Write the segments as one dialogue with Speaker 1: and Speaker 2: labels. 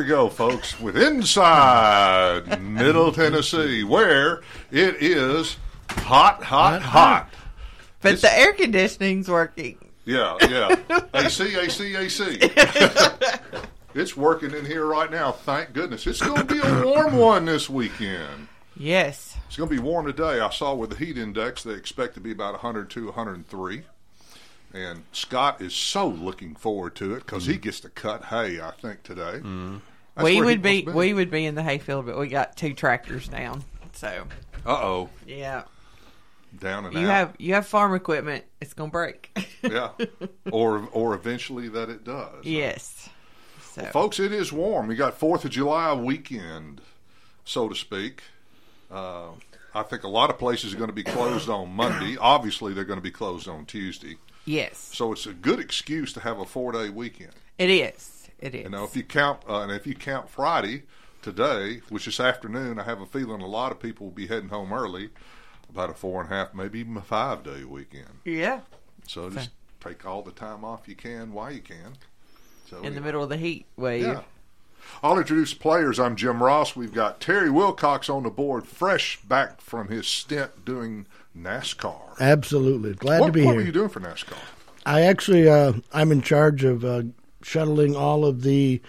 Speaker 1: And here we go, folks, with Inside Middle Tennessee, where it is hot, hot, hot.
Speaker 2: But
Speaker 1: It's-
Speaker 2: the air conditioning's working.
Speaker 1: Yeah, yeah. AC, AC, AC. it's working in here right now, thank goodness. It's going to be a warm one this weekend.
Speaker 2: Yes.
Speaker 1: It's going to be warm today. I saw with the heat index, they expect to be about 102, 103. And Scott is so looking forward to it because he mm. gets to cut hay, I think, today. Mm-hmm. That's
Speaker 2: we would be we would be in the hayfield, but we got two tractors down. So
Speaker 1: Uh-oh.
Speaker 2: yeah,
Speaker 1: Down and
Speaker 2: you
Speaker 1: out.
Speaker 2: have you have farm equipment. It's gonna break.
Speaker 1: yeah. Or, or eventually that it does.
Speaker 2: yes. So
Speaker 1: Folks, it is warm. We got Fourth of July weekend, so to speak. Uh, I think a lot of places are going to be closed on Monday. Obviously, they're going to be closed on Tuesday.
Speaker 2: yes,
Speaker 1: So it's a good excuse to have a four-day weekend.
Speaker 2: it is. It is.
Speaker 1: You know, if you count, uh, and if you count Friday today, which is afternoon, I have a feeling a lot of people will be heading home early. About a four and a half, maybe even a five-day weekend.
Speaker 2: yeah,
Speaker 1: So just take all the time off you can while you can. So
Speaker 2: in the middle of the heat wave.
Speaker 1: Yeah. I'll introduce players. I'm Jim Ross. We've got Terry Wilcox on the board, fresh back from his stint doing NASCAR.
Speaker 3: Absolutely. Glad
Speaker 1: what
Speaker 3: to be
Speaker 1: what
Speaker 3: here.
Speaker 1: What were you doing for NASCAR?
Speaker 3: I actually, uh, I'm in charge of uh, shuttling all of the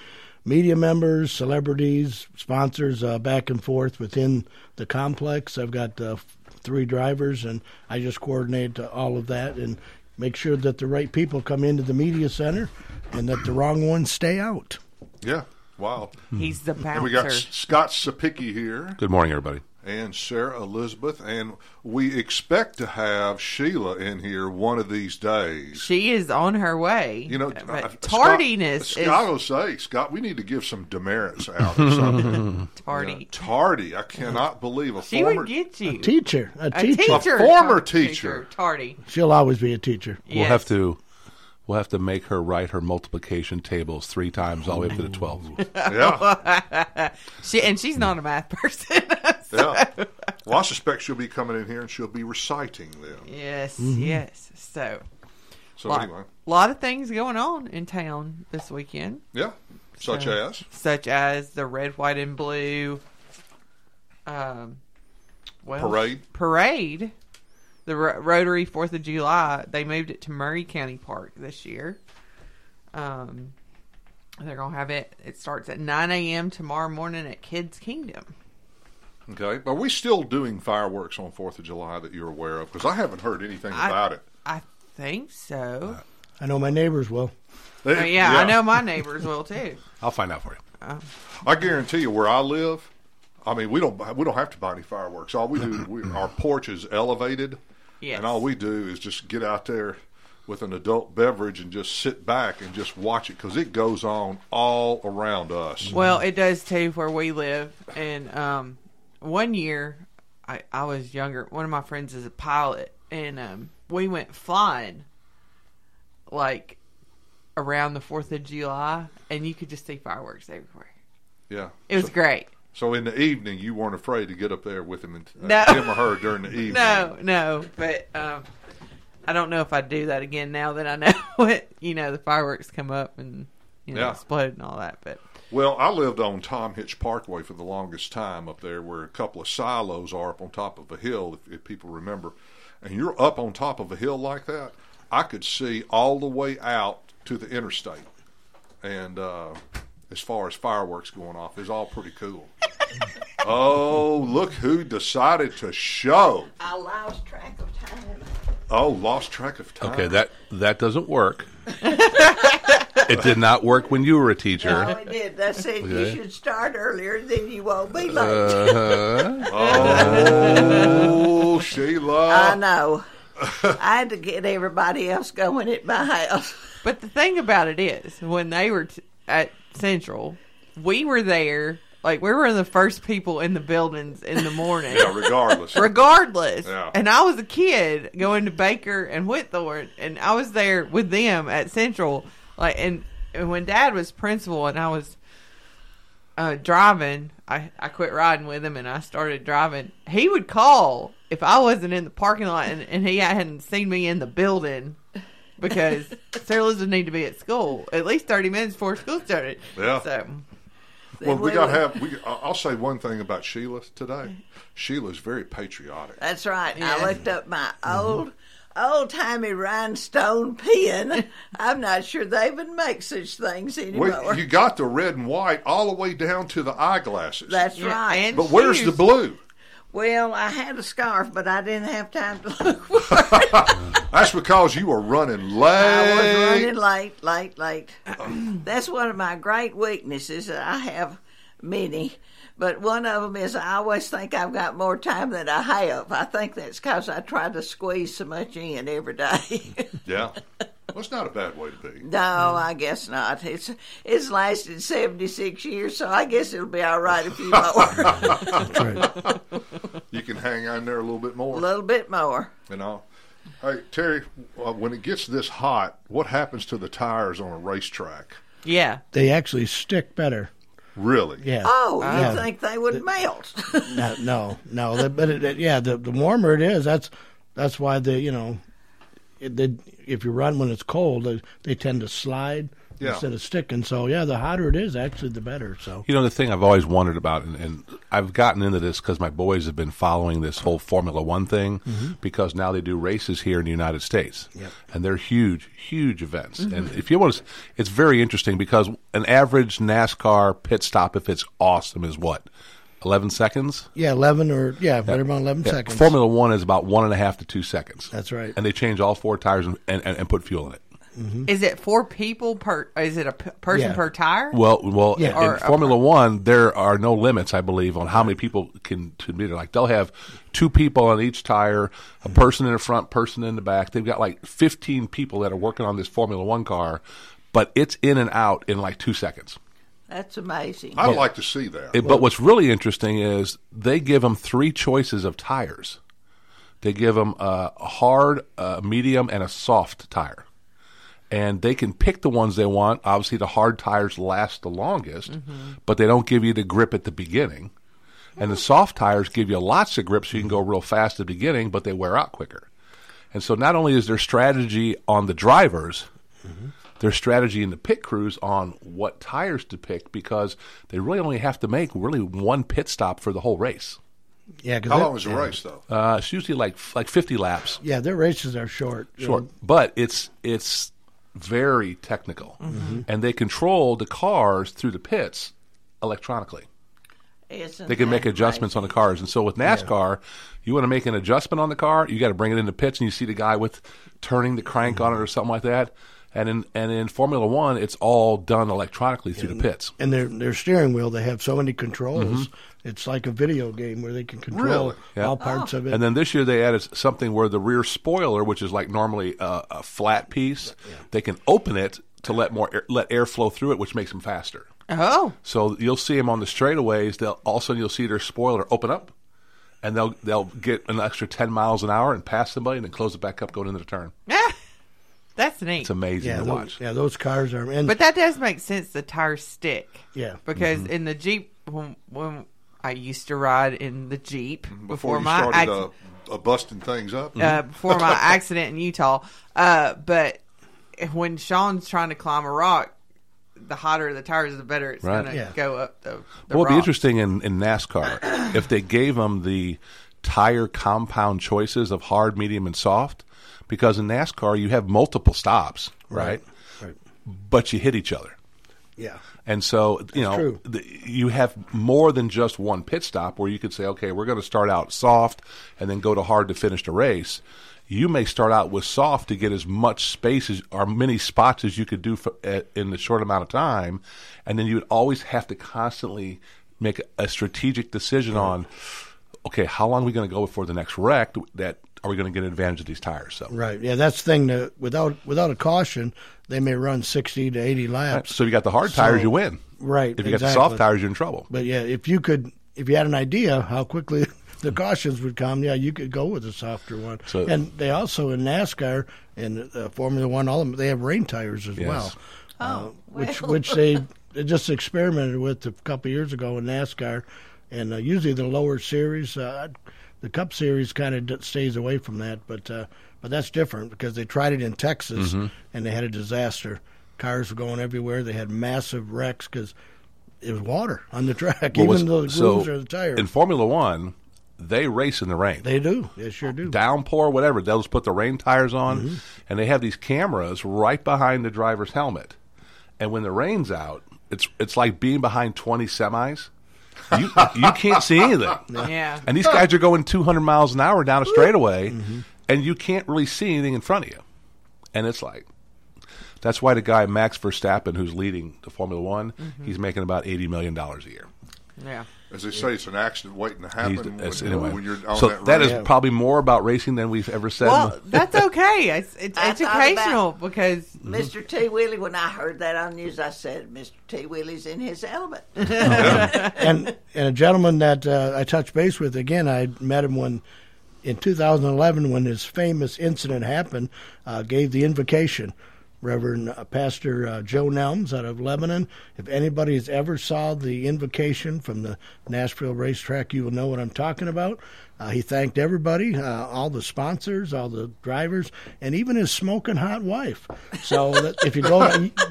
Speaker 3: media members, celebrities, sponsors uh, back and forth within the complex. I've got uh, three drivers, and I just coordinate uh, all of that and make sure that the right people come into the media center and that the wrong ones stay out.
Speaker 1: Yeah, wow.
Speaker 2: He's the bouncer.
Speaker 1: And we got Scott Cepicky here
Speaker 4: Good morning, everybody.
Speaker 1: And Sarah Elizabeth, and we expect to have Sheila in here one of these days.
Speaker 2: she is on her way.
Speaker 1: You know,
Speaker 2: but
Speaker 1: uh,
Speaker 2: tardiness
Speaker 1: Scott, Scott will say, Scott, we need to give some demerits out or something.
Speaker 2: is tardy.
Speaker 1: Yeah, tardy. I cannot believe a
Speaker 2: she
Speaker 1: former.
Speaker 2: would get you.
Speaker 3: Teacher, a
Speaker 2: a
Speaker 3: teacher.
Speaker 2: teacher,
Speaker 1: former
Speaker 2: tar-
Speaker 1: teacher.
Speaker 2: tardy.
Speaker 3: She'll always be a teacher.
Speaker 4: We'll have to we'll have to make her write her multiplication tables three times all the way up to the twelve.
Speaker 1: yeah.
Speaker 2: She and she's not a math person.
Speaker 1: Yeah. Well, I suspect she'll be coming in here and she'll be reciting them.
Speaker 2: yes, yes. So,
Speaker 1: So
Speaker 2: lot,
Speaker 1: anyway,
Speaker 2: lot of things going on in town this weekend,
Speaker 1: yeah. Such
Speaker 2: So-
Speaker 1: as
Speaker 2: such as the red, white, and blue um, well,
Speaker 1: Parade?
Speaker 2: Parade. The Ro- Rotary Fourth of July. They moved it to Maury County Park this year. Um, they're gonna have it. It starts at nine a.m. tomorrow morning at Kids Kingdom.
Speaker 1: Okay. Are we still doing fireworks on Fourth of July that you're aware of? Because I haven't heard anything
Speaker 2: I-
Speaker 1: about it.
Speaker 2: I think so.
Speaker 3: I know my neighbors will.
Speaker 1: They-
Speaker 2: Oh, yeah, I know my neighbors will too.
Speaker 4: I'll find out for you.
Speaker 1: I guarantee you, where I live, I mean, we don't we don't have to buy any fireworks. All we do, we, our porch is elevated,
Speaker 2: Yes.
Speaker 1: and all we do is just get out there with an adult beverage and just sit back and just watch it because it goes on all around us.
Speaker 2: Well, it does too where we live. And um, one year, I, I was younger. One of my friends is a pilot, and um, we went flying like around the Fourth of July, and you could just see fireworks everywhere.
Speaker 1: Yeah,
Speaker 2: It was
Speaker 1: so,
Speaker 2: great.
Speaker 1: so in the evening, you weren't afraid to get up there with him and uh,
Speaker 2: No.
Speaker 1: him or her during the evening.
Speaker 2: No, no, but um, I don't know if I'd do that again now that I know what you know. The fireworks come up and you know
Speaker 1: Yeah.
Speaker 2: explode and all that, but.
Speaker 1: Well, I lived on Tom Hitch Parkway for the longest time up there, where a couple of silos are up on top of a hill, if, if people remember. And you're up on top of a hill like that, I could see all the way out to the interstate. And uh, as far as fireworks going off, it's all pretty cool. oh, look who decided to show.
Speaker 5: I lost track of time.
Speaker 1: Oh, lost track of time.
Speaker 4: Okay, that that doesn't work. it did not work when you were a teacher.
Speaker 5: No,
Speaker 4: teacher.
Speaker 5: it did. I said you should start earlier, then you won't be late.
Speaker 4: Uh,
Speaker 1: Oh, Sheila.
Speaker 5: I know. I had to get everybody else going at my house.
Speaker 2: But the thing about it is, when they were t- at Central, we were there. Like we were the first people in the buildings in the morning,
Speaker 1: Yeah, regardless.
Speaker 2: regardless.
Speaker 1: Yeah.
Speaker 2: And I was a kid going to Baker and Whitthorne, and I was there with them at Central. Like, and, and when Dad was principal, and I was uh, driving, I I quit riding with him, and I started driving. He would call if I wasn't in the parking lot, and, and he hadn't seen me in the building because Sarah Elizabeth need to be at school at least thirty minutes before school started.
Speaker 1: Yeah.
Speaker 2: So
Speaker 1: Well, we
Speaker 5: we
Speaker 1: got to have. We, I- I'll say one thing about Sheila today. Sheila's very patriotic.
Speaker 5: That's right.
Speaker 2: Yeah.
Speaker 5: I looked up my old, old timey rhinestone pen. I'm not sure they even make such things anymore.
Speaker 1: Well, you got the red and white all the way down to the eyeglasses.
Speaker 5: That's
Speaker 2: Yeah,
Speaker 5: right.
Speaker 2: and
Speaker 1: but where's the blue?
Speaker 5: well, I had a scarf, but I didn't have time to look for it.
Speaker 1: That's because you were running late.
Speaker 5: I was running late, late, late. That's one of my great weaknesses. I have many, but one of them is I always think I've got more time than I have. I think that's because I try to squeeze so much in every day.
Speaker 1: Yeah. Well, it's not a bad way to be.
Speaker 5: no, I guess not. It's it's lasted seventy six years, so I guess it'll be all right a few more,
Speaker 1: You can hang on there a little bit more.
Speaker 5: a little bit more.
Speaker 1: You know. Hey Terry, uh, when it gets this hot, what happens to the tires on a racetrack?
Speaker 2: Yeah.
Speaker 3: They actually stick better.
Speaker 1: Really?
Speaker 3: Yeah.
Speaker 5: Oh,
Speaker 3: Yeah.
Speaker 5: you think they would melt?
Speaker 3: No, no, no. that- But it, it- yeah, the the warmer it is, that's that's why the you know, it, they, if you run when it's cold, they, they tend to slide
Speaker 1: Yeah.
Speaker 3: instead of sticking. So yeah, the hotter it is, actually, the better. So
Speaker 6: You know, the thing I've always wondered about, and, and I've gotten into this because my boys have been following this whole Formula One thing mm-hmm. because now they do races here in the United States.
Speaker 3: Yep.
Speaker 6: And they're huge, huge events. Mm-hmm. And if you want to, it's very interesting because an average NASCAR pit stop, if it's awesome, is what? 11 seconds?
Speaker 3: yeah, eleven or yeah, right around eleven
Speaker 6: Yeah,
Speaker 3: seconds.
Speaker 6: Formula One is about one and a half to two seconds.
Speaker 3: That's right.
Speaker 6: And they change all four tires and, and, and put fuel in it. Mm-hmm.
Speaker 2: Is it four people per? Is it a p- person
Speaker 3: Yeah.
Speaker 2: per tire?
Speaker 6: Well, well,
Speaker 3: Yeah.
Speaker 6: in
Speaker 2: Or-
Speaker 6: Formula One, there are no limits, I believe, on how many people can to be there. Like they'll have two people on each tire, a person in the front, person in the back. They've got like fifteen people that are working on this Formula One car, but it's in and out in like two seconds.
Speaker 5: That's amazing.
Speaker 1: I'd like to see that.
Speaker 6: It- but what's really interesting is they give them three choices of tires. They give them a hard, a medium, and a soft tire. And they can pick the ones they want. Obviously, the hard tires last the longest, but they don't give you the grip at the beginning. And the soft tires give you lots of grip so you can go real fast at the beginning, but they wear out quicker. And so not only is there strategy on the drivers, their strategy in the pit crews on what tires to pick because they really only have to make really one pit stop for the whole race.
Speaker 3: yeah, 'cause
Speaker 1: How
Speaker 3: that-
Speaker 1: long is the race though?
Speaker 6: Uh, it's usually like like 50 laps
Speaker 3: Yeah, their races are short. you
Speaker 6: short,
Speaker 3: know.
Speaker 6: but it's it's very technical, mm-hmm. and they control the cars through the pits electronically.
Speaker 5: Isn't
Speaker 6: They can make
Speaker 5: that
Speaker 6: adjustments on the cars, and so with NASCAR, you want to make an adjustment on the car, you got to bring it into pits, and you see the guy with turning the crank on it or something like that. And in and in Formula One, it's all done electronically through the pits.
Speaker 3: And their their steering wheel, they have so many controls. Mm-hmm. It's like a video game where they can control
Speaker 1: Really?
Speaker 6: Yeah.
Speaker 3: all parts of it.
Speaker 6: And then this year they added something where the rear spoiler, which is like normally a, a flat piece, they can open it to let more air, let air flow through it, which makes them faster.
Speaker 2: oh,
Speaker 6: So you'll see them on the straightaways. They'll all of a sudden you'll see their spoiler open up, and they'll they'll get an extra ten miles an hour and pass somebody, and then close it back up going into the turn.
Speaker 2: yeah, that's neat.
Speaker 6: It's amazing
Speaker 3: yeah,
Speaker 6: to
Speaker 3: those,
Speaker 6: watch.
Speaker 3: yeah, those cars are. And
Speaker 2: But that does make sense. The tires stick.
Speaker 3: Yeah.
Speaker 2: Because
Speaker 6: Mm-hmm.
Speaker 2: in the Jeep, when, when I used to ride in the Jeep before,
Speaker 1: Before you
Speaker 2: my
Speaker 1: started
Speaker 2: accident,
Speaker 1: uh, uh, busting things up.
Speaker 2: uh, before my accident in Utah. Uh, but when Sean's trying to climb a rock, the hotter the tires, the better it's
Speaker 6: Right.
Speaker 2: going to
Speaker 3: Yeah.
Speaker 2: go up the. the
Speaker 6: What would be interesting in, in NASCAR if they gave them the tire compound choices of hard, medium, and soft, because in NASCAR you have multiple stops, right?
Speaker 3: Right.
Speaker 6: But you hit each other.
Speaker 3: Yeah.
Speaker 6: And so, you know, the, you have more than just one pit stop where you could say, okay, we're going to start out soft and then go to hard to finish the race. You may start out with soft to get as much space as, or many spots as you could do for, uh, in the short amount of time. And then you would always have to constantly make a strategic decision on, okay, how long are we going to go before the next wreck that are we going to get an advantage of these tires? So,
Speaker 3: Right. Yeah, that's the thing. That without without a caution, they may run sixty to eighty laps.
Speaker 6: so you got the hard tires,
Speaker 3: So-
Speaker 6: you win.
Speaker 3: Right.
Speaker 6: If you got the soft tires, you're in trouble.
Speaker 3: But yeah, if you could, if you had an idea how quickly the cautions would come, yeah, you could go with a softer one.
Speaker 6: So-
Speaker 3: and they also in NASCAR and uh, Formula One, all of them, they have rain tires as
Speaker 6: Yes.
Speaker 3: well,
Speaker 5: Oh,
Speaker 3: uh, which
Speaker 5: well.
Speaker 3: which they, they just experimented with a couple of years ago in NASCAR, and uh, usually the lower series, uh, the Cup Series, kind of d- stays away from that, but uh, but that's different because they tried it in Texas
Speaker 6: Mm-hmm.
Speaker 3: and they had a disaster. Cars were going everywhere. They had massive wrecks because it was water on the track,
Speaker 6: Well,
Speaker 3: even though the
Speaker 6: so
Speaker 3: grooves are the tire.
Speaker 6: in Formula One, they race in the rain.
Speaker 3: they do. They sure do.
Speaker 6: downpour, whatever. They'll just put the rain tires on,
Speaker 3: Mm-hmm.
Speaker 6: and they have these cameras right behind the driver's helmet. And when the rain's out, it's it's like being behind twenty semis. You you can't see anything.
Speaker 2: Yeah.
Speaker 6: And these guys are going 200 miles an hour down a straightaway,
Speaker 3: Mm-hmm.
Speaker 6: and you can't really see anything in front of you. And it's like, that's why the guy Max Verstappen, who's leading the Formula One,
Speaker 3: Mm-hmm.
Speaker 6: he's making about 80 million dollars a year.
Speaker 2: Yeah.
Speaker 1: As they say, it's an accident waiting to happen
Speaker 6: He's,
Speaker 1: when,
Speaker 6: that's- anyway,
Speaker 1: when you're on
Speaker 6: so
Speaker 1: that,
Speaker 6: that
Speaker 1: range.
Speaker 6: is probably more about racing than we've ever said.
Speaker 2: Well, that's okay. It's, it's educational because
Speaker 5: Mr. T. Willie, when I heard that on news, I said, Mr. T. Willie's in his element.
Speaker 3: and and a gentleman that uh, I touched base with again, I met him when in 2011 when his famous incident happened, uh, gave the invocation. Reverend uh, Pastor uh, Joe Nelms out of Lebanon. If anybody has ever saw the invocation from the Nashville racetrack, you will know what I'm talking about. Uh, he thanked everybody, uh, all the sponsors, all the drivers, and even his smoking hot wife. So that if you go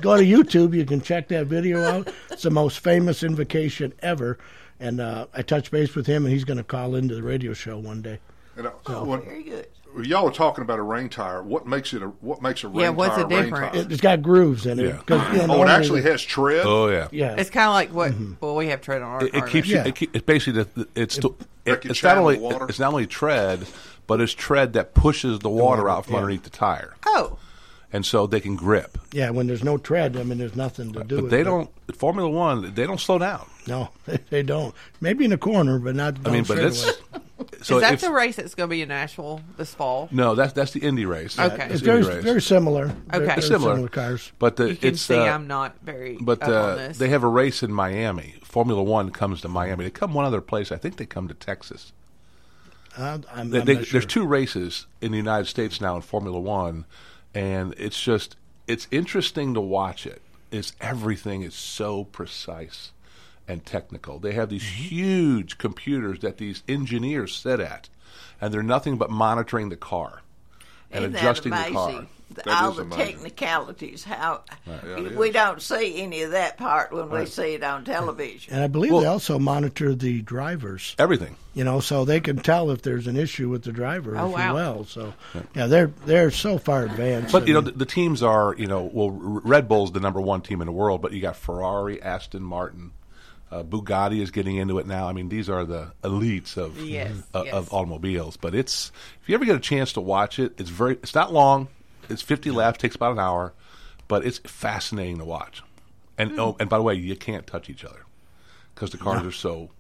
Speaker 3: go to YouTube, you can check that video out. It's the most famous invocation ever. And uh, I touched base with him, and he's going to call into the radio show one day.
Speaker 1: And, uh, when-
Speaker 5: Very good.
Speaker 1: Y'all were talking about a rain tire. What makes it a what makes a rain
Speaker 2: Yeah, what's
Speaker 1: tire
Speaker 2: the
Speaker 1: a rain
Speaker 2: difference?
Speaker 1: tire?
Speaker 3: It, it's got grooves in it.
Speaker 6: Yeah.
Speaker 3: 'cause, you know,
Speaker 1: oh, it actually has tread.
Speaker 6: oh yeah,
Speaker 3: Yeah,
Speaker 2: it's kind of like what.
Speaker 3: Mm-hmm.
Speaker 2: Well, we have tread on our.
Speaker 6: it, it
Speaker 2: our-
Speaker 6: keeps
Speaker 3: Yeah.
Speaker 6: you. It keep, it's basically the, it's to, it, it's not only
Speaker 1: water?
Speaker 6: it's not only tread, but it's tread that pushes the water
Speaker 3: water,
Speaker 6: out from
Speaker 3: yeah.
Speaker 6: underneath the tire,
Speaker 2: Oh,
Speaker 6: and so they can grip.
Speaker 3: yeah. When there's no tread, I mean, there's nothing to do. With it.
Speaker 6: But
Speaker 3: with
Speaker 6: they
Speaker 3: it.
Speaker 6: don't. Formula One, they don't slow down.
Speaker 3: No, they don't. Maybe in a corner, but not.
Speaker 6: I mean, but it's so
Speaker 2: is that
Speaker 6: if,
Speaker 2: the race that's going to be in Nashville this fall?
Speaker 6: no, that's that's the Indy race.
Speaker 2: Okay.
Speaker 6: It's
Speaker 3: It's
Speaker 6: the
Speaker 3: very
Speaker 6: race.
Speaker 3: very similar.
Speaker 2: Okay.
Speaker 3: very
Speaker 6: similar.
Speaker 3: similar cars.
Speaker 6: But the,
Speaker 2: You can
Speaker 6: it's
Speaker 2: see
Speaker 6: uh,
Speaker 2: I'm not very
Speaker 6: But
Speaker 2: up
Speaker 6: uh,
Speaker 2: on this.
Speaker 6: they have a race in Miami. Formula One comes to Miami. They come one other place. I think they come to Texas.
Speaker 3: Uh, I'm, I'm
Speaker 6: they,
Speaker 3: not sure.
Speaker 6: There's two races in the United States now in Formula One, and it's just it's interesting to watch it. Is everything is so precise and technical. They have these
Speaker 3: Mm-hmm.
Speaker 6: huge computers that these engineers sit at, and they're nothing but monitoring the car and
Speaker 5: Isn't
Speaker 6: adjusting
Speaker 5: that
Speaker 6: the car.
Speaker 5: The-
Speaker 1: That
Speaker 5: all the
Speaker 1: amazing.
Speaker 5: technicalities. How
Speaker 1: Yeah,
Speaker 5: we
Speaker 1: is.
Speaker 5: don't see any of that part when we see it on television.
Speaker 3: And I believe
Speaker 6: Well-
Speaker 3: they also monitor the drivers.
Speaker 6: Everything.
Speaker 3: You know, so they can tell if there's an issue with the driver,
Speaker 2: Oh,
Speaker 3: if
Speaker 2: wow.
Speaker 3: you will. So, yeah, they're they're so far advanced.
Speaker 6: But you know the, the teams are you know well R- Red Bull's the number one team in the world, but you got Ferrari, Aston Martin, uh, Bugatti is getting into it now. I mean these are the elites of
Speaker 2: Yes,
Speaker 6: of,
Speaker 2: yes.
Speaker 6: of automobiles. But it's if you ever get a chance to watch it, it's very it's not long. It's fifty laps, takes about an hour, but it's fascinating to watch. And
Speaker 2: Hmm.
Speaker 6: oh, and by the way, you can't touch each other because the cars are so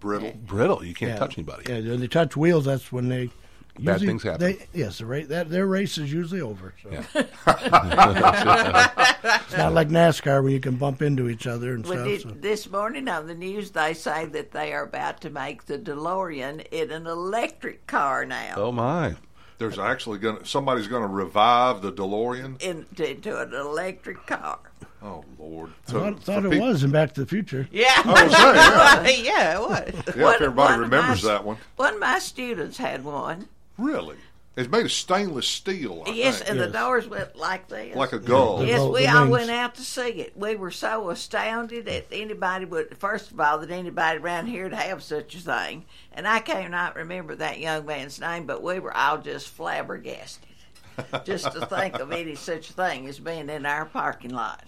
Speaker 1: Brittle.
Speaker 6: brittle. You can't
Speaker 3: yeah,
Speaker 6: touch anybody.
Speaker 3: Yeah, when they touch wheels, that's when they.
Speaker 6: Bad
Speaker 3: usually-
Speaker 6: things happen.
Speaker 3: They, yes, the ra- that their race is usually over. So.
Speaker 6: Yeah.
Speaker 3: It's not like NASCAR where you can bump into each other and
Speaker 5: Well,
Speaker 3: stuff.
Speaker 5: did,
Speaker 3: so.
Speaker 5: This morning on the news, they say that they are about to make the DeLorean in an electric car now.
Speaker 6: Oh my!
Speaker 1: There's actually going to somebody's going to revive the DeLorean.
Speaker 5: Into, into an electric car.
Speaker 1: Oh Lord!
Speaker 3: I
Speaker 1: So
Speaker 3: thought, thought it
Speaker 1: peop-
Speaker 3: was in Back to the Future.
Speaker 2: yeah,
Speaker 1: I was saying, yeah.
Speaker 2: yeah, it was.
Speaker 1: Yeah,
Speaker 5: One-
Speaker 1: if everybody remembers
Speaker 5: my-
Speaker 1: that one.
Speaker 5: One of my students had one.
Speaker 1: Really, it's made of stainless steel. I
Speaker 5: yes,
Speaker 1: think.
Speaker 5: and
Speaker 3: Yes.
Speaker 5: the doors went like this.
Speaker 1: like a gull.
Speaker 3: Yeah.
Speaker 5: Yes,
Speaker 3: The
Speaker 5: we
Speaker 3: wings.
Speaker 5: all went out to see it. We were so astounded that anybody would, first of all, that anybody around here would have such a thing. And I cannot remember that young man's name, but we were all just flabbergasted just to think of any such thing as being in our parking lot.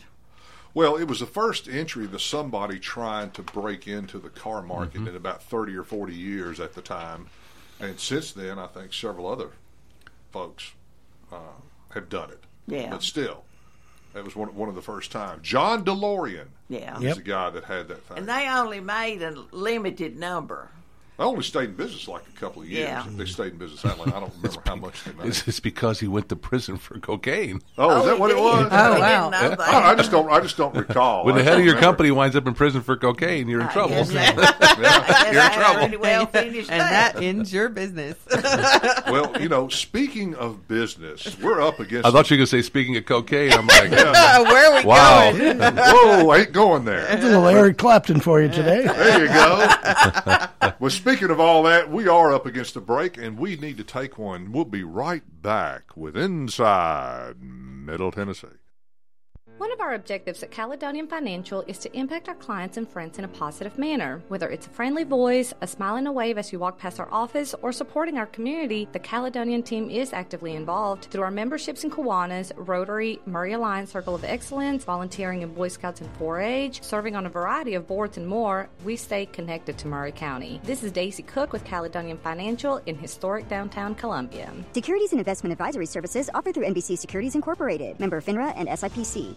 Speaker 1: Well, it was the first entry to somebody trying to break into the car market
Speaker 3: Mm-hmm.
Speaker 1: in about 30 or 40 years at the time. And since then, I think several other folks uh, have done it.
Speaker 5: Yeah.
Speaker 1: But still, that was one, one of the first times. John DeLorean
Speaker 5: Yeah.
Speaker 1: is
Speaker 3: Yep.
Speaker 1: the guy that had that thing.
Speaker 5: And they only made a limited number.
Speaker 1: They only stayed in business like a couple of years.
Speaker 5: Yeah.
Speaker 1: They stayed in business that long. I don't remember how much they made.
Speaker 6: It's, it's because he went to prison for cocaine.
Speaker 1: Oh, is that
Speaker 5: he
Speaker 1: what it
Speaker 5: oh,
Speaker 1: was?
Speaker 2: Oh,
Speaker 5: We
Speaker 2: wow.
Speaker 5: didn't know that.
Speaker 1: I, I just don't. I just don't recall.
Speaker 6: When
Speaker 1: I
Speaker 6: the head of your
Speaker 1: remember.
Speaker 6: company winds up in prison for cocaine, you're in
Speaker 5: I
Speaker 6: trouble.
Speaker 5: guess
Speaker 1: Yeah. You're in trouble.
Speaker 5: well finished
Speaker 2: and
Speaker 5: that.
Speaker 2: that ends your business.
Speaker 1: Well, you know, speaking of business, we're up against.
Speaker 6: I thought you were going to say, speaking of cocaine, I'm like,
Speaker 2: Where are we
Speaker 6: wow.
Speaker 2: going?
Speaker 1: Whoa, I ain't going there.
Speaker 3: A little Eric Clapton for you today.
Speaker 1: There you go. well, speaking of all that, we are up against a break, and we need to take one. We'll be right back with Inside Middle Tennessee.
Speaker 7: One of our objectives at Caledonian Financial is to impact our clients and friends in a positive manner. Whether it's a friendly voice, a smile and a wave as you walk past our office, or supporting our community, the Caledonian team is actively involved through our memberships in Kiwanis, Rotary, Maury Alliance Circle of Excellence, volunteering in Boy Scouts and 4-H, serving on a variety of boards and more. We stay connected to Maury County. This is Daisy Cook with Caledonian Financial in historic downtown Columbia.
Speaker 8: Securities and investment advisory services offered through NBC Securities Incorporated, member FINRA and SIPC.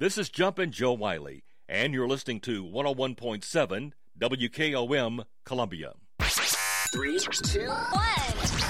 Speaker 9: This is Jumpin' Joe Wiley, and you're listening to 101.7 WKOM Columbia.
Speaker 10: Three, two, one.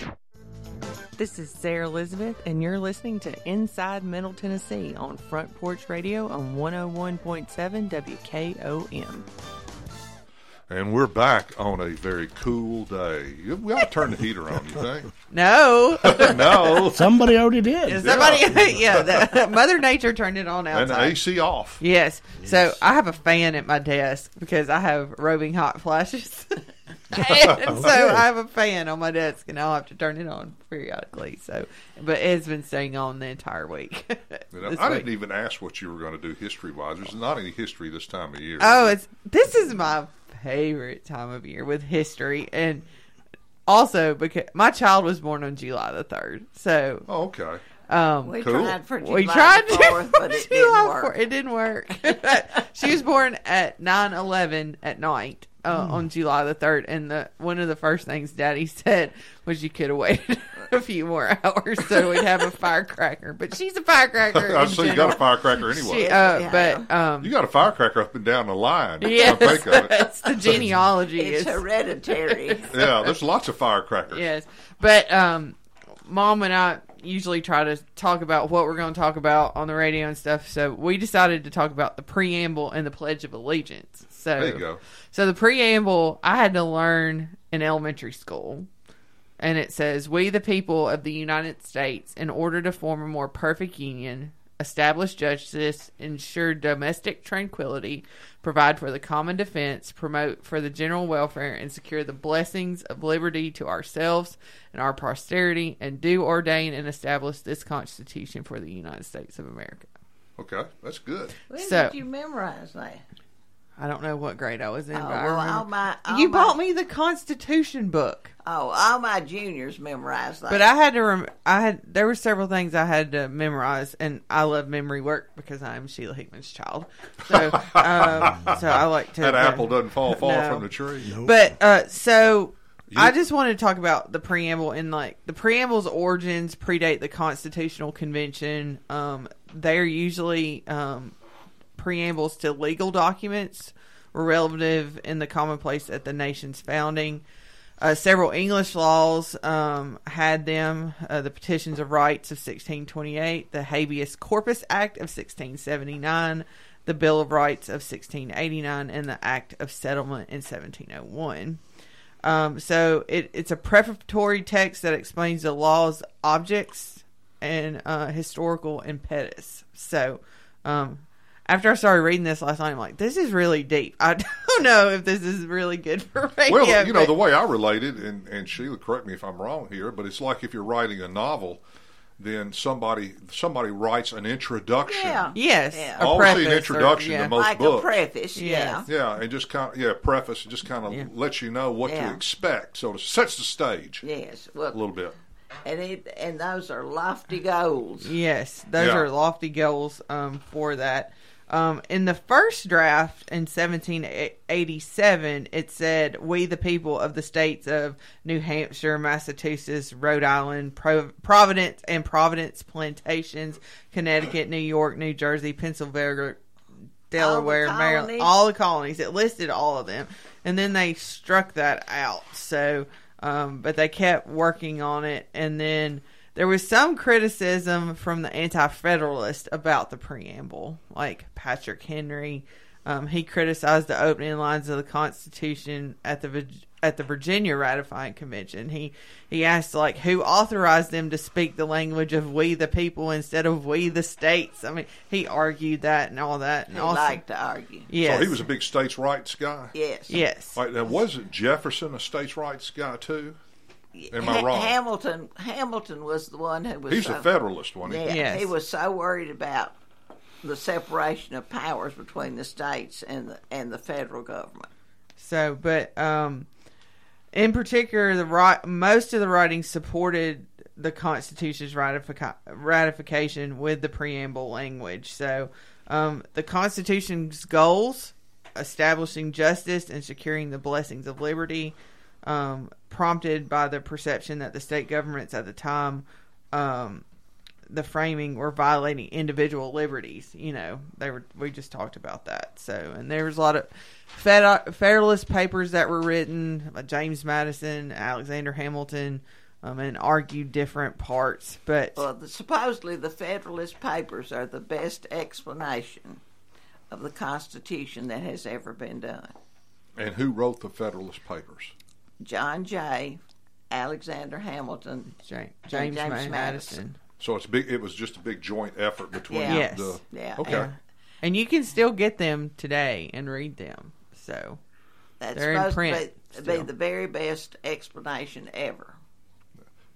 Speaker 2: This is Sarah Elizabeth, and you're listening to Inside Middle Tennessee on Front Porch Radio on 101.7 WKOM.
Speaker 1: And we're back on a very cool day. We ought to turn the heater on, you think?
Speaker 2: No.
Speaker 1: no.
Speaker 3: Somebody already did.
Speaker 2: Yeah, somebody, yeah, the, Mother Nature turned it on outside.
Speaker 1: And the AC off.
Speaker 2: Yes. So I have a fan at my desk because I have roving hot flashes. And so I have a fan on my desk and I'll have to turn it on periodically. So, but it's been staying on the entire week.
Speaker 1: You know, I
Speaker 2: week.
Speaker 1: didn't even ask what you were going to do history wise. There's not any history this time of year.
Speaker 2: Oh, it's this is my favorite time of year with history and also because my child was born on July the third. So
Speaker 1: Oh, okay.
Speaker 2: Um,
Speaker 5: We Cool. tried for
Speaker 2: we tried to
Speaker 5: 4th, but it didn't
Speaker 2: July
Speaker 5: work.
Speaker 2: 4th. It didn't work. she was born at nine eleven at night uh,
Speaker 5: Hmm.
Speaker 2: on July the third, and the one of the first things Daddy said was you could have waited a few more hours so we'd have a firecracker. But she's a firecracker.
Speaker 1: I
Speaker 2: in
Speaker 1: see you got a firecracker anyway.
Speaker 2: She, uh, But um,
Speaker 1: you got a firecracker up and down the line.
Speaker 2: Yes,
Speaker 1: Come think of it.
Speaker 2: it's the genealogy.
Speaker 5: It's
Speaker 2: is-
Speaker 5: hereditary.
Speaker 1: Yeah, there's lots of firecrackers.
Speaker 2: Yes, but um, mom and I usually try to talk about what we're going to talk about on the radio and stuff. So we decided to talk about the preamble and the Pledge of Allegiance. So
Speaker 1: There you go.
Speaker 2: So the preamble I had to learn in elementary school. And it says, We, the people of the United States, in order to form a more perfect union, establish justice, ensure domestic tranquility, provide for the common defense, promote for the general welfare, and secure the blessings of liberty to ourselves and our posterity, and do ordain and establish this Constitution for the United States of America.
Speaker 1: Okay, that's good.
Speaker 5: When
Speaker 2: So-
Speaker 5: did you memorize that?
Speaker 2: I don't know what grade I was in,
Speaker 5: Oh,
Speaker 2: but
Speaker 5: well,
Speaker 2: remember.
Speaker 5: all my- all
Speaker 2: you
Speaker 5: my-
Speaker 2: bought me the Constitution book.
Speaker 5: Oh, all my juniors memorized that.
Speaker 2: But I had to. Rem- I had. There were several things I had to memorize, and I love memory work because I am Sheila Hickman's child. So, um, so I like to.
Speaker 1: That apple doesn't fall far
Speaker 2: No.
Speaker 1: from the tree.
Speaker 2: But uh, so I just wanted to talk about the preamble and like the preamble's origins predate the Constitutional Convention. Um, they're usually um, preambles to legal documents were relative in the commonplace at the nation's founding. Uh, several English laws um, had them. Uh, the Petitions of Rights of 1628, the Habeas Corpus Act of 1679, the Bill of Rights of 1689, and the Act of Settlement in 1701. Um, so it, it's a prefatory text that explains the law's objects and uh, historical impetus. So um, after I started reading this last night, I'm like, this is really deep. I don't know if this is really good for radio.
Speaker 1: Well, you know, the way I relate it, and, and Sheila, correct me if I'm wrong here, but it's like if you're writing a novel, then somebody somebody writes an introduction.
Speaker 5: Yeah.
Speaker 2: Yes,
Speaker 5: Yeah.
Speaker 1: I always see an introduction to most books.
Speaker 5: like
Speaker 1: books.
Speaker 5: a preface. Yeah.
Speaker 1: Yeah, and just kind of yeah, preface just kind of lets you know what
Speaker 5: Yeah.
Speaker 1: to expect. So it sets the stage
Speaker 5: Yes. Well, a
Speaker 1: little bit.
Speaker 5: and it and those are lofty goals.
Speaker 2: Yes, those
Speaker 1: Yeah.
Speaker 2: are lofty goals um, for that. Um, in the first draft in 1787, it said, "We, the people of the states of New Hampshire, Massachusetts, Rhode Island, Pro- Providence, and Providence Plantations, Connecticut, New York, New Jersey, Pennsylvania, Delaware, Maryland, all the colonies. It listed all of them, and then they struck that out. So, um, but they kept working on it, and then there was some criticism from the anti-federalist about the preamble, like Patrick Henry. Um, he criticized the opening lines of the Constitution at the at the Virginia ratifying convention. He he asked like who authorized them to speak the language of we the people instead of we the states. I mean, he argued that and all that. And
Speaker 5: He
Speaker 2: also,
Speaker 5: liked to argue.
Speaker 2: Yes.
Speaker 1: So he was a big states' rights guy.
Speaker 5: Yes.
Speaker 2: Yes.
Speaker 1: Like, now, wasn't Jefferson a states' rights guy too? Am I wrong?
Speaker 5: Hamilton Hamilton was the one who was
Speaker 1: He's
Speaker 5: so,
Speaker 1: a Federalist, wasn't?
Speaker 5: Yeah,
Speaker 2: Yes.
Speaker 5: he was so worried about the separation of powers between the states and the and the federal government.
Speaker 2: So, but um, in particular, the right most of the writings supported the Constitution's ratifica- ratification with the preamble language. So, um, the Constitution's goals, establishing justice and securing the blessings of liberty, um, prompted by the perception that the state governments at the time. Um, the framing were violating individual liberties. You know, they were. We just talked about that. So, and there was a lot of Fed, Federalist papers that were written by James Madison, Alexander Hamilton, um, and argued different parts. But
Speaker 5: Well, the, supposedly the Federalist Papers are the best explanation of the Constitution that has ever been done.
Speaker 1: And who wrote the Federalist Papers?
Speaker 5: John Jay, Alexander Hamilton,
Speaker 2: James,
Speaker 5: and
Speaker 2: James Madison.
Speaker 1: So it's big. It was just a big joint effort between
Speaker 5: Yeah.
Speaker 2: Yes.
Speaker 1: the.
Speaker 5: Yeah.
Speaker 1: Okay.
Speaker 2: And you can still get them today and read them. So
Speaker 5: That's
Speaker 2: they're in
Speaker 5: supposed
Speaker 2: print.
Speaker 5: to be, be the very best explanation ever.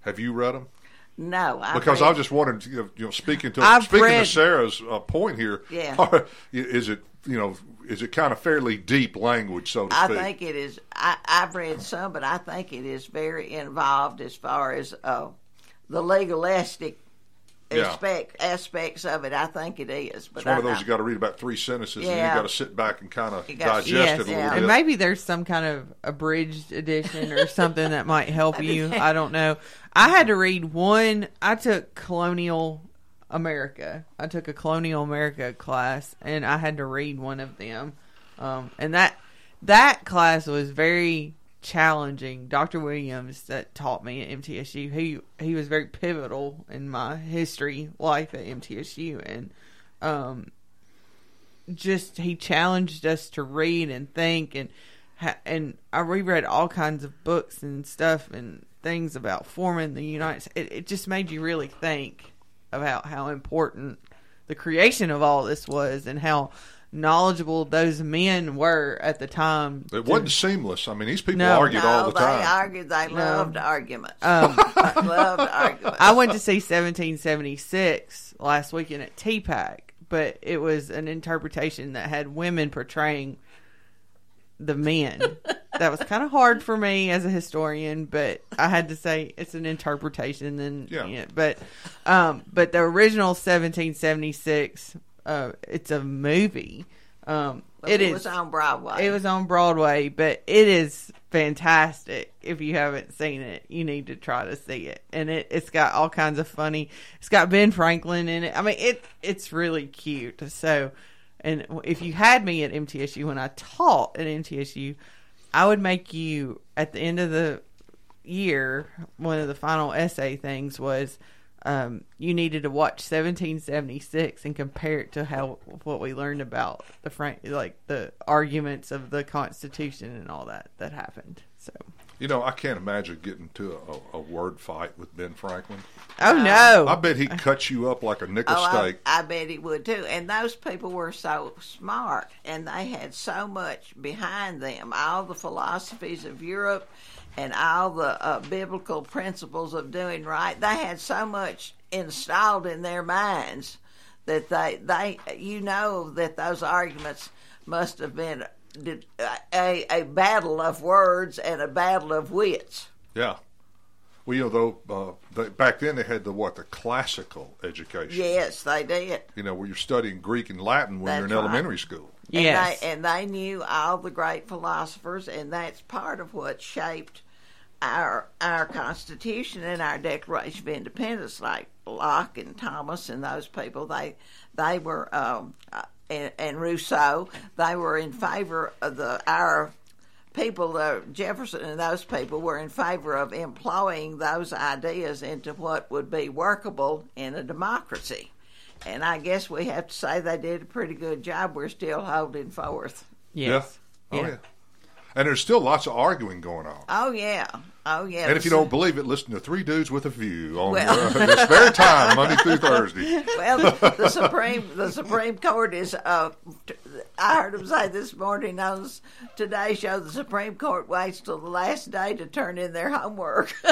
Speaker 1: Have you read them?
Speaker 5: No, I
Speaker 1: Because
Speaker 5: read-
Speaker 1: I just wanted to, you know, speaking to
Speaker 5: I've
Speaker 1: speaking
Speaker 5: read-
Speaker 1: to Sarah's uh, point here.
Speaker 5: Yeah.
Speaker 1: is it you know is it kind of fairly deep language, so to
Speaker 5: I
Speaker 1: speak?
Speaker 5: think it is. I, I've read some, but I think it is very involved as far as uh, the legalistic
Speaker 1: Yeah.
Speaker 5: aspect, aspects of it. I think it is. But
Speaker 1: It's one
Speaker 5: I,
Speaker 1: of those
Speaker 5: I-
Speaker 1: you got to read about three sentences, and
Speaker 5: Yeah.
Speaker 1: you got to sit back and kind of digest
Speaker 2: yes,
Speaker 1: it a little bit.
Speaker 2: and maybe there's some kind of abridged edition or something that might help you. I don't know. I had to read one. I took Colonial America. I took a Colonial America class, and I had to read one of them. Um, and that that class was very challenging. Dr. Williams that taught me at MTSU. He he was very pivotal in my history life at MTSU, and um, just he challenged us to read and think and and I reread all kinds of books and stuff and things about forming the United States. It, it just made you really think about how important the creation of all this was and how knowledgeable those men were at the time.
Speaker 1: It wasn't seamless. I mean, these people
Speaker 2: No.
Speaker 1: argued all the
Speaker 5: they
Speaker 1: time.
Speaker 5: argued. They
Speaker 2: No.
Speaker 5: loved arguments.
Speaker 2: Um,
Speaker 5: loved arguments.
Speaker 2: I went to see 1776 last weekend at TPAC, but it was an interpretation that had women portraying the men. that was kind of hard for me as a historian, but I had to say it's an interpretation. And
Speaker 1: Yeah.
Speaker 2: but um, but the original 1776, uh, it's a movie. Um, it
Speaker 5: it
Speaker 2: is
Speaker 5: was on Broadway.
Speaker 2: It was on Broadway, but it is fantastic. If you haven't seen it, you need to try to see it. And it, it's got all kinds of funny. It's got Ben Franklin in it. I mean, it it's really cute. So, and if you had me at MTSU when I taught at MTSU, I would make you at the end of the year. One of the final essay things was. Um, you needed to watch 1776 and compare it to how what we learned about the Frank, like the arguments of the Constitution and all that that happened. So,
Speaker 1: You know, I can't imagine getting to a, a word fight with Ben Franklin.
Speaker 2: oh no,
Speaker 1: I bet he'd cut you up like a nickel
Speaker 5: Oh, I,
Speaker 1: steak.
Speaker 5: I bet he would too. And those people were so smart, and they had so much behind them. All the philosophies of Europe, and all the uh, biblical principles of doing right. They had so much installed in their minds that they they you know that those arguments must have been a a battle of words and a battle of wits.
Speaker 1: Yeah. Well, you know, though, uh, they, back then they had the what the classical education.
Speaker 5: Yes, they did.
Speaker 1: You know, where you're studying Greek and Latin when you're in
Speaker 5: right.
Speaker 1: elementary school.
Speaker 2: Yes.
Speaker 5: And they, and they knew all the great philosophers, and that's part of what shaped our our Constitution and our Declaration of Independence. Like Locke and Thomas and those people, they they were um, uh, and, and Rousseau. They were in favor of the our people. Uh, Jefferson and those people were in favor of employing those ideas into what would be workable in a democracy. And I guess we have to say they did a pretty good job. We're still holding forth.
Speaker 2: yes,
Speaker 1: Yeah. Oh, yeah. And there's still lots of arguing going on.
Speaker 5: Oh yeah, oh yeah.
Speaker 1: and if you don't believe it, listen to Three Dudes with a View on
Speaker 5: Well-
Speaker 1: uh, this very time, Monday through Thursday.
Speaker 5: well, the, the Supreme the Supreme Court is. Uh, t- I heard them say this morning on s- Today Show the Supreme Court waits till the last day to turn in their homework.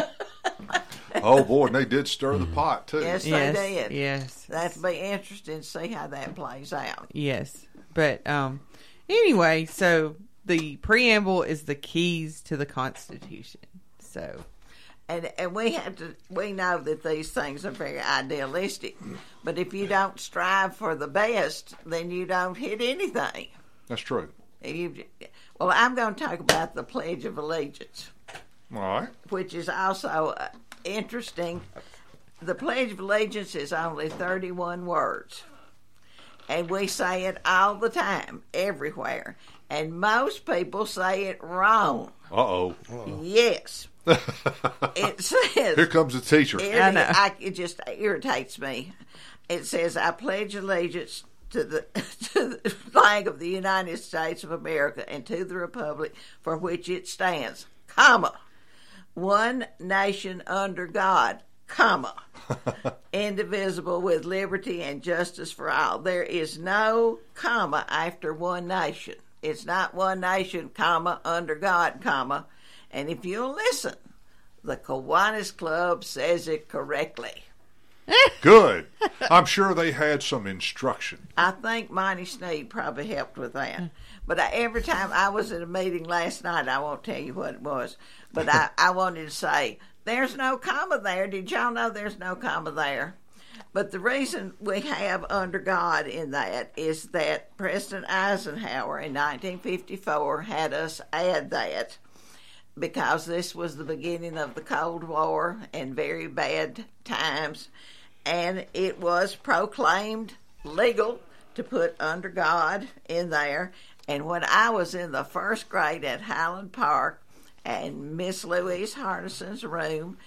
Speaker 1: Oh boy, and they did stir the pot too.
Speaker 5: yes,
Speaker 2: Yes,
Speaker 5: they did.
Speaker 2: yes.
Speaker 5: that'll be interesting to see how that plays out.
Speaker 2: yes. But um, anyway, so the preamble is the keys to the Constitution. So
Speaker 5: and and we have to we know that these things are very idealistic but if you don't strive for the best then you don't hit anything
Speaker 1: That's true.
Speaker 5: you, well i'm going to talk about the pledge of allegiance
Speaker 1: All right.
Speaker 5: which is also uh, interesting the pledge of allegiance is only 31 words and we say it all the time everywhere and most people say it wrong
Speaker 1: Uh oh.
Speaker 5: yes it says
Speaker 1: Here comes the teacher.
Speaker 5: It, I it just irritates me. It says, I pledge allegiance to the to the flag of the United States of America and to the republic for which it stands, comma, one nation under God, comma, indivisible with liberty and justice for all. There is no comma after one nation. It's not one nation, comma, under God, comma. And if you'll listen, the Kiwanis Club says it correctly.
Speaker 1: Good. I'm sure they had some instruction.
Speaker 5: I think Monty Sneed probably helped with that. But I, every time I was at a meeting last night, I won't tell you what it was, but I, I wanted to say, there's no comma there. Did y'all know there's no comma there? But the reason we have under God in that is that President Eisenhower in 1954 had us add that because this was the beginning of the Cold War and very bad times, and it was proclaimed legal to put under God in there. And when I was in the first grade at Highland Park, and Miss Louise Hardison's room,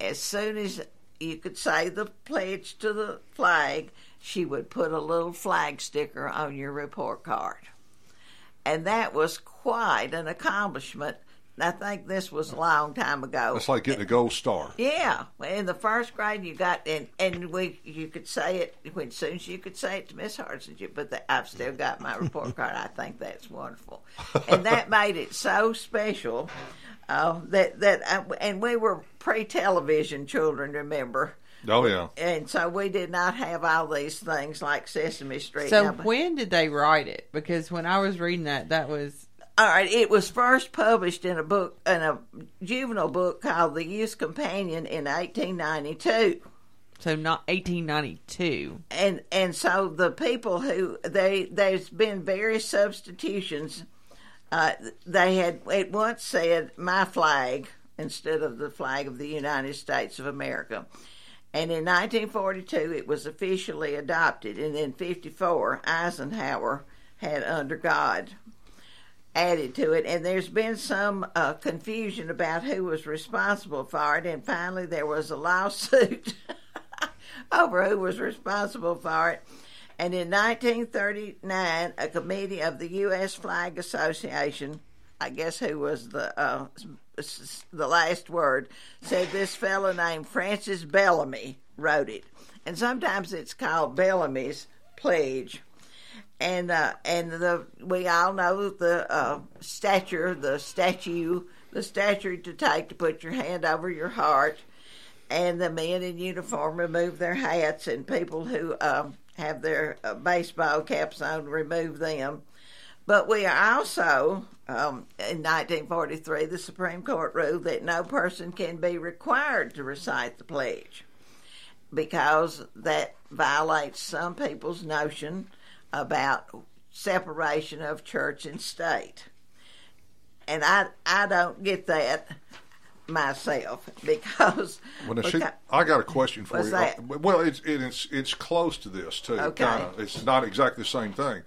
Speaker 5: as soon as you could say the pledge to the flag, she would put a little flag sticker on your report card. And that was quite an accomplishment. I think this was a long time ago.
Speaker 1: It's like getting a gold star.
Speaker 5: Yeah, in the first grade, you got and and we you could say it when soon as you could say it to Miss Hardison. But the, I've still got my report card. I think that's wonderful, and that made it so special. Uh, that that uh, and we were pre-television children, remember?
Speaker 1: Oh yeah.
Speaker 5: And so we did not have all these things like Sesame Street.
Speaker 2: So
Speaker 5: Now,
Speaker 2: when did they write it? Because when I was reading that, that was
Speaker 5: All right, it was first published in a book in a juvenile book called The Youth Companion in 1892.
Speaker 2: so not 1892.
Speaker 5: And and so the people who they there's been various substitutions. Uh, they had it once said my flag instead of the flag of the United States of America. And in 1942, it was officially adopted. And in 54, Eisenhower had under God added to it, and there's been some uh, confusion about who was responsible for it. And finally, there was a lawsuit over who was responsible for it. And in 1939, a committee of the U.S. Flag Association, I guess who was the uh, the last word, said this fellow named Francis Bellamy wrote it, and sometimes it's called Bellamy's Pledge and uh, and the we all know the uh, stature, the statue, the stature to take to put your hand over your heart, and the men in uniform remove their hats, and people who um, have their uh, baseball caps on remove them. But we are also um, in 1943, the Supreme Court ruled that no person can be required to recite the pledge because that violates some people's notion about separation of church and state. And I I don't get that myself because,
Speaker 1: Well, now, she, I got a question for
Speaker 5: What's
Speaker 1: you. Uh,
Speaker 5: that?
Speaker 1: Well, it's it's it's close to this too.
Speaker 5: Okay.
Speaker 1: Kinda. It's not exactly the same thing,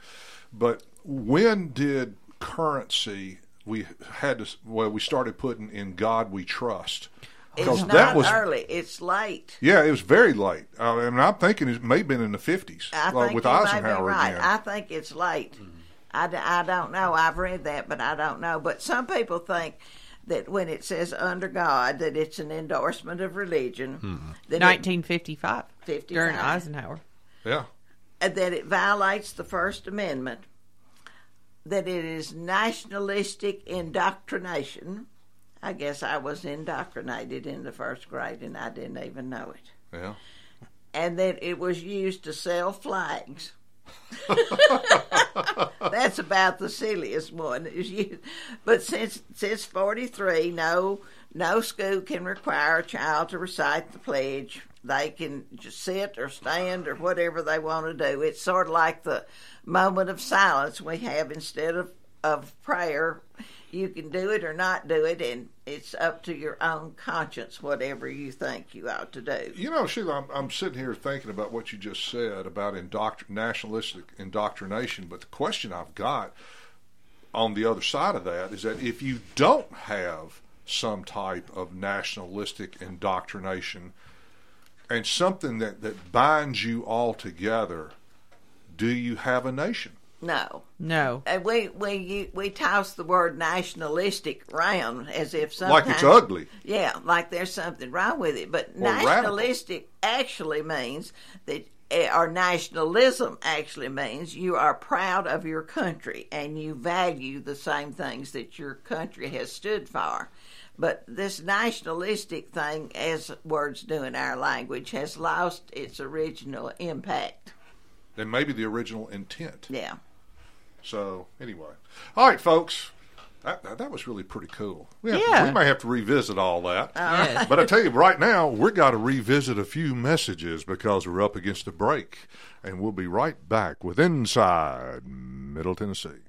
Speaker 1: but when did currency we had to? Well, we started putting in God we trust
Speaker 5: it's not early, it's late.
Speaker 1: Yeah, it was very late. Uh, I mean, I'm thinking it may have been in the 50s
Speaker 5: I
Speaker 1: uh, with
Speaker 5: you may be
Speaker 1: Eisenhower
Speaker 5: right.
Speaker 1: again.
Speaker 5: I think it's late. I I don't know. I've read that, but I don't know. But some people think that when it says under God, that it's an endorsement of religion. Hmm. That it-
Speaker 2: 1955
Speaker 5: 55.
Speaker 2: during Eisenhower.
Speaker 1: Yeah.
Speaker 5: and that it violates the First Amendment, that it is nationalistic indoctrination. I guess I was indoctrinated in the first grade and I didn't even know it.
Speaker 1: Yeah.
Speaker 5: And that it was used to sell flags. That's about the silliest one. But since since forty three, no no school can require a child to recite the pledge. They can just sit or stand or whatever they want to do. It's sort of like the moment of silence we have instead of, of prayer. You can do it or not do it, and it's up to your own conscience, whatever you think you ought to do.
Speaker 1: You know, Sheila, I'm, I'm sitting here thinking about what you just said about indoctr- nationalistic indoctrination, but the question I've got on the other side of that is that if you don't have some type of nationalistic indoctrination and something that, that binds you all together, do you have a nation?
Speaker 5: No.
Speaker 2: No.
Speaker 5: And we we we toss the word nationalistic around as if something
Speaker 1: Like it's ugly.
Speaker 5: Yeah, like there's something wrong with it. But
Speaker 1: Or radical.
Speaker 5: nationalistic actually means that, eh, or nationalism actually means you are proud of your country and you value the same things that your country has stood for. But this nationalistic thing, as words do in our language, has lost its original impact.
Speaker 1: Than maybe the original intent.
Speaker 5: Yeah.
Speaker 1: So anyway, all right, folks. That, that, that was really pretty cool. We, to-
Speaker 2: Yeah.
Speaker 1: we may have to revisit all that.
Speaker 2: Oh, all right.
Speaker 1: But I tell you, right now, we're got to revisit a few messages because we're up against a break. And we'll be right back with Inside Middle Tennessee.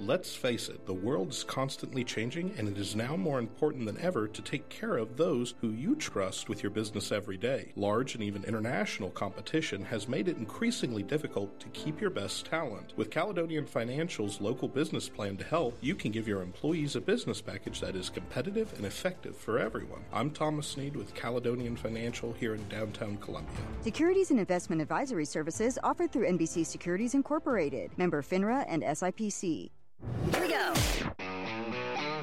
Speaker 11: Let's face it, the world's constantly changing, and it is now more important than ever to take care of those who you trust with your business every day. Large and even international competition has made it increasingly difficult to keep your best talent. With Caledonian Financial's local business plan to help, you can give your employees a business package that is competitive and effective for everyone. I'm Thomas Sneed with Caledonian Financial here in downtown Columbia.
Speaker 8: Securities and investment advisory services offered through NBC Securities Incorporated, member FINRA and SIPC.
Speaker 10: Here we go.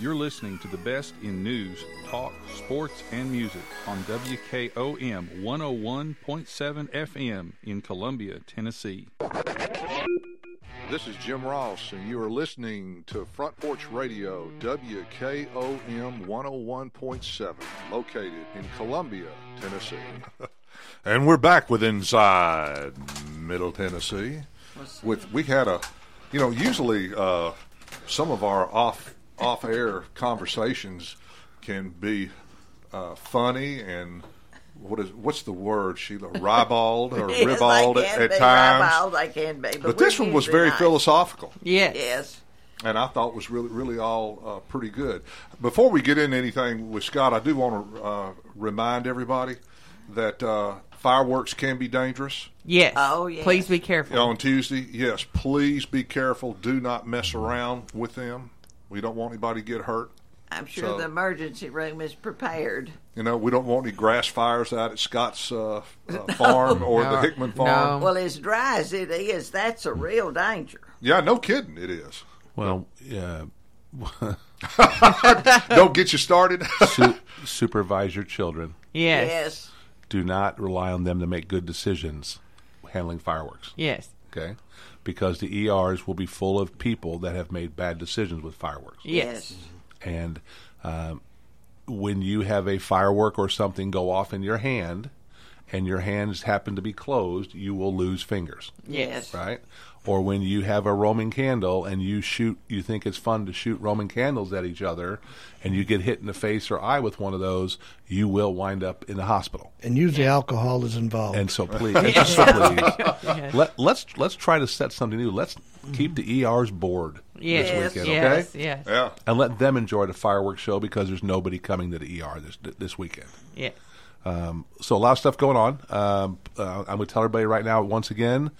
Speaker 12: You're listening to the best in news, talk, sports, and music on WKOM 101.7 FM in Columbia, Tennessee.
Speaker 1: This is Jim Ross, and you are listening to Front Porch Radio, WKOM 101.7, located in Columbia, Tennessee. and we're back with Inside Middle Tennessee. With we had a, you know, usually uh, some of our off off air conversations can be uh, funny and. What is what's the word, Sheila? Ribald or
Speaker 5: Yes, they
Speaker 1: ribald
Speaker 5: can
Speaker 1: at, at
Speaker 5: be.
Speaker 1: times.
Speaker 5: Ribald they can be, but
Speaker 1: But this one was very
Speaker 5: nice.
Speaker 1: philosophical.
Speaker 2: Yes.
Speaker 5: Yes.
Speaker 1: and I thought was really, really all uh, pretty good. Before we get into anything with Scott, I do want to uh, remind everybody that uh, fireworks can be dangerous.
Speaker 2: Yes.
Speaker 5: Oh, yes.
Speaker 2: Please be careful.
Speaker 1: On Tuesday, yes, please be careful. Do not mess around with them. We don't want anybody to get hurt.
Speaker 5: I'm sure
Speaker 1: So-
Speaker 5: the emergency room is prepared.
Speaker 1: You know, we don't want any grass fires out at Scott's uh, uh, farm or the Hickman farm.
Speaker 5: Well, as dry as it is, that's a real danger.
Speaker 1: Yeah, no kidding, it is.
Speaker 6: Well, yeah.
Speaker 1: Don't get you started.
Speaker 6: Su- supervise your children.
Speaker 2: Yes.
Speaker 5: Yes.
Speaker 6: Do not rely on them to make good decisions handling fireworks.
Speaker 2: Yes.
Speaker 6: Okay? Because the ERs will be full of people that have made bad decisions with fireworks.
Speaker 2: Yes.
Speaker 6: And um, when you have a firework or something go off in your hand and your hands happen to be closed, you will lose fingers.
Speaker 5: Yes.
Speaker 6: Right? Or when you have a Roman candle and you shoot, you think it's fun to shoot Roman candles at each other, and you get hit in the face or eye with one of those, you will wind up in the hospital.
Speaker 3: And usually alcohol is involved.
Speaker 6: And so please, and so please let, let's let's try to set something new. Let's keep the ERs bored
Speaker 2: Yes,
Speaker 6: this weekend,
Speaker 2: yes,
Speaker 6: okay?
Speaker 2: yes.
Speaker 1: Yeah.
Speaker 6: And let them enjoy the fireworks show because there's nobody coming to the ER this this weekend.
Speaker 2: Yes.
Speaker 6: Um, so a lot of stuff going on. Um, uh, I'm going to tell everybody right now, once again,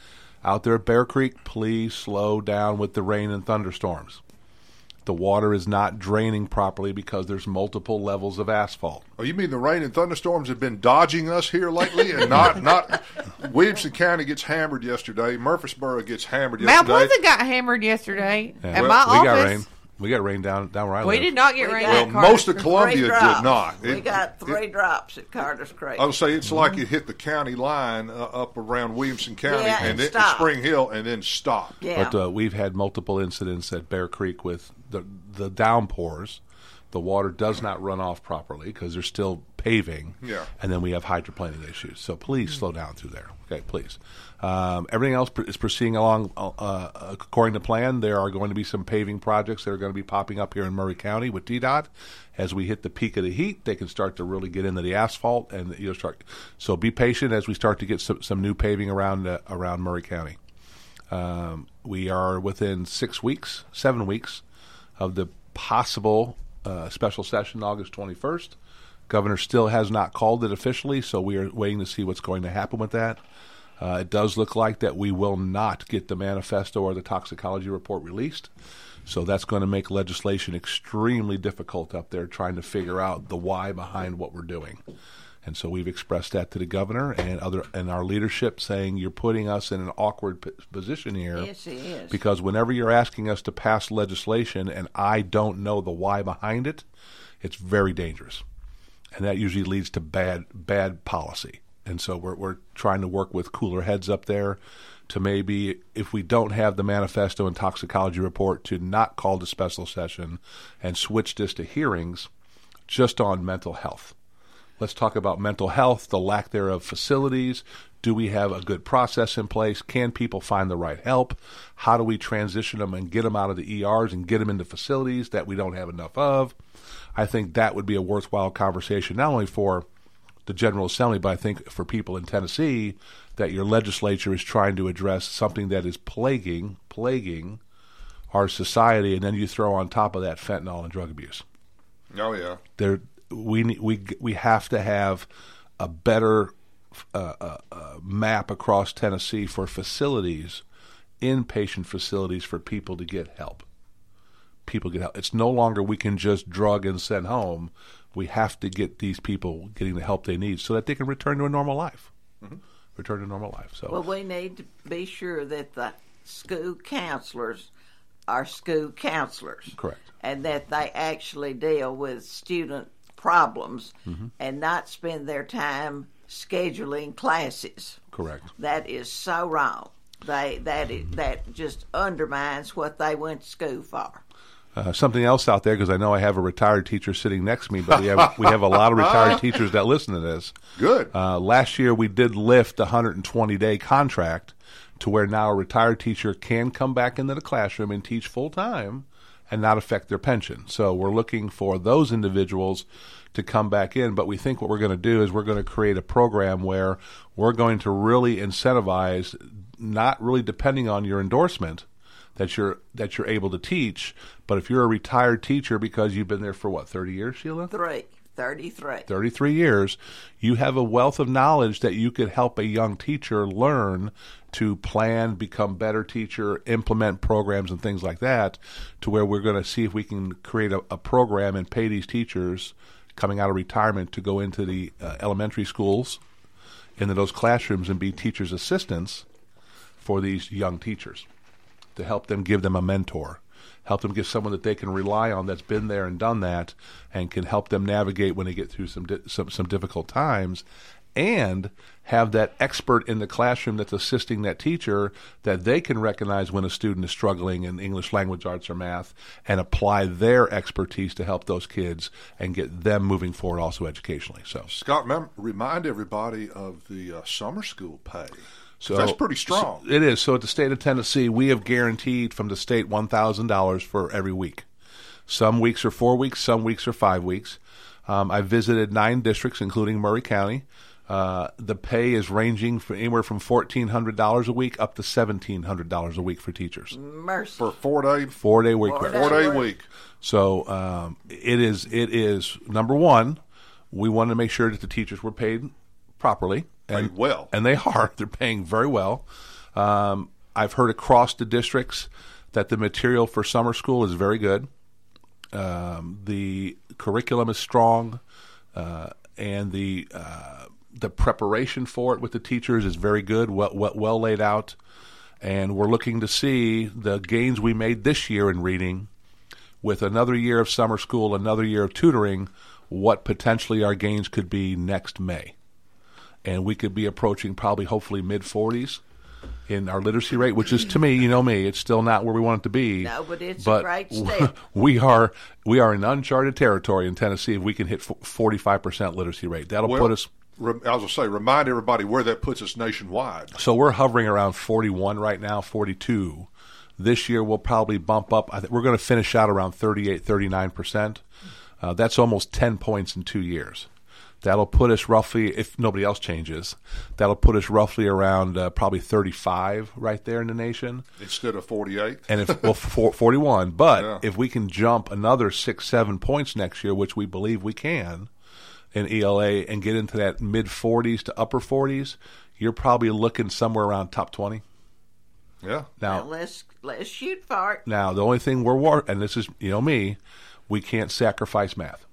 Speaker 6: out there at Bear Creek, please slow down with the rain and thunderstorms. The water is not draining properly because there's multiple levels of asphalt.
Speaker 1: Oh, you mean the rain and thunderstorms have been dodging us here lately, and not not Williamson County gets hammered yesterday. Murfreesboro gets hammered yesterday.
Speaker 2: Mount
Speaker 1: yesterday.
Speaker 2: Pleasant got hammered yesterday
Speaker 6: Yeah.
Speaker 2: at
Speaker 6: Well,
Speaker 2: my
Speaker 6: we
Speaker 2: office.
Speaker 6: got rain. We got rain down down where I
Speaker 2: We
Speaker 6: live.
Speaker 2: did not get
Speaker 5: We
Speaker 2: rain.
Speaker 5: got
Speaker 2: at
Speaker 1: Well, most of
Speaker 5: Three
Speaker 1: Columbia did
Speaker 5: drops.
Speaker 1: not.
Speaker 5: we
Speaker 1: It-
Speaker 5: got three drops at Carter's Creek.
Speaker 1: I would say it's like it hit the county line uh, up around Williamson County
Speaker 5: Yeah,
Speaker 1: and,
Speaker 5: and
Speaker 1: then
Speaker 5: stopped.
Speaker 1: Spring Hill, and then stopped.
Speaker 5: Yeah.
Speaker 6: But uh, we've had multiple incidents at Bear Creek with the the downpours. The water does not run off properly because there's still paving.
Speaker 1: Yeah.
Speaker 6: And then we have hydroplaning issues. So please slow down through there. Okay, please. Um, everything else is proceeding along uh, uh, according to plan. There are going to be some paving projects that are going to be popping up here in Maury County with TDOT. As we hit the peak of the heat, they can start to really get into the asphalt and you'll start. So be patient as we start to get some, some new paving around uh, around Maury County. Um, we are within six weeks, seven weeks of the possible uh, special session August 21st. Governor still has not called it officially, so we are waiting to see what's going to happen with that. Uh, it does look like that we will not get the manifesto or the toxicology report released. So that's going to make legislation extremely difficult up there trying to figure out the why behind what we're doing. And so we've expressed that to the governor and other and our leadership, saying you're putting us in an awkward p- position here.
Speaker 5: Yes, he is.
Speaker 6: Because whenever you're asking us to pass legislation and I don't know the why behind it, it's very dangerous, and that usually leads to bad bad policy. And so we're we're trying to work with cooler heads up there to maybe if we don't have the manifesto and toxicology report to not call the special session and switch this to hearings just on mental health. Let's talk about mental health, the lack thereof facilities. Do we have a good process in place? Can people find the right help? How do we transition them and get them out of the ERs and get them into facilities that we don't have enough of? I think that would be a worthwhile conversation, not only for the General Assembly, but I think for people in Tennessee that your legislature is trying to address something that is plaguing, plaguing our society, and then you throw on top of that fentanyl and drug abuse
Speaker 1: Oh yeah.
Speaker 6: there we we we have to have a better uh, uh, uh, map across Tennessee for facilities, inpatient facilities for people to get help. People get help. It's no longer we can just drug and send home. We have to get these people getting the help they need so that they can return to a normal life. Return to normal life. So
Speaker 5: Well, we need to be sure that the school counselors are school counselors.
Speaker 6: Correct.
Speaker 5: And that they actually deal with student problems
Speaker 6: Mhm.
Speaker 5: and not spend their time scheduling classes.
Speaker 6: correct.
Speaker 5: That is so wrong. They that is, that just undermines what they went to school for.
Speaker 6: Uh, something else out there because I know I have a retired teacher sitting next to me, but we have we have a lot of retired teachers that listen to this.
Speaker 1: Good.
Speaker 6: Uh, last year we did lift the 120 day contract to where now a retired teacher can come back into the classroom and teach full time and not affect their pension. So we're looking for those individuals to come back in, but we think what we're going to do is we're going to create a program where we're going to really incentivize not really depending on your endorsement that you're that you're able to teach, but if you're a retired teacher because you've been there for what 30 years, Sheila?
Speaker 5: Three. 33.
Speaker 6: 33 years, you have a wealth of knowledge that you could help a young teacher learn to plan, become better teacher, implement programs and things like that, to where we're going to see if we can create a, a program and pay these teachers coming out of retirement to go into the uh, elementary schools, into those classrooms and be teachers' assistants for these young teachers to help them give them a mentor help them get someone that they can rely on that's been there and done that and can help them navigate when they get through some di- some, some difficult times and have that expert in the classroom that's assisting that teacher that they can recognize when a student is struggling in English language arts or math and apply their expertise to help those kids and get them moving forward also educationally. So
Speaker 1: Scott, remember, remind everybody of the uh, summer school pay.
Speaker 6: So
Speaker 1: that's pretty strong.
Speaker 6: so it is. So at the state of Tennessee, we have guaranteed from the state one thousand dollars for every week. Some weeks are four weeks, some weeks are five weeks. Um, I visited nine districts, including Maury County. Uh, the pay is ranging from anywhere from fourteen hundred dollars a week up to seventeen hundred dollars a week for teachers.
Speaker 5: Mercy.
Speaker 1: For four day,
Speaker 6: four day week,
Speaker 1: Four day week.
Speaker 6: So um, it is. It is number one. We wanted to make sure that the teachers were paid properly and
Speaker 1: Paid well.
Speaker 6: and they are. They're paying very well. Um, I've heard across the districts that the material for summer school is very good. Um, the curriculum is strong, uh, and the uh, the preparation for it with the teachers is very good, well, well, well laid out. And we're looking to see the gains we made this year in reading with another year of summer school, another year of tutoring, what potentially our gains could be next May. And we could be approaching probably, hopefully, mid 40s in our literacy rate, which is to me, you know me, it's still not where we want it to be.
Speaker 5: No, but it's a great step.
Speaker 6: we are we are in uncharted territory in Tennessee if we can hit forty five percent literacy rate. That'll
Speaker 1: Well,
Speaker 6: put us.
Speaker 1: Re- I say, remind everybody where that puts us nationwide.
Speaker 6: So we're hovering around forty one right now, forty two. This year we'll probably bump up. I think we're going to finish out around 38, 39 percent. Uh, that's almost ten points in two years. That'll put us roughly, if nobody else changes, that'll put us roughly around uh, probably 35 right there in the nation.
Speaker 1: Instead of forty eight.
Speaker 6: And if well, for, 41, but
Speaker 1: Yeah.
Speaker 6: if we can jump another six, seven points next year, which we believe we can in ELA, and get into that mid 40s to upper 40s, you're probably looking somewhere around top 20.
Speaker 1: Yeah.
Speaker 6: Now,
Speaker 5: Well, let's let's shoot for it.
Speaker 6: now the only thing we're war, and this is you know me, we can't sacrifice math.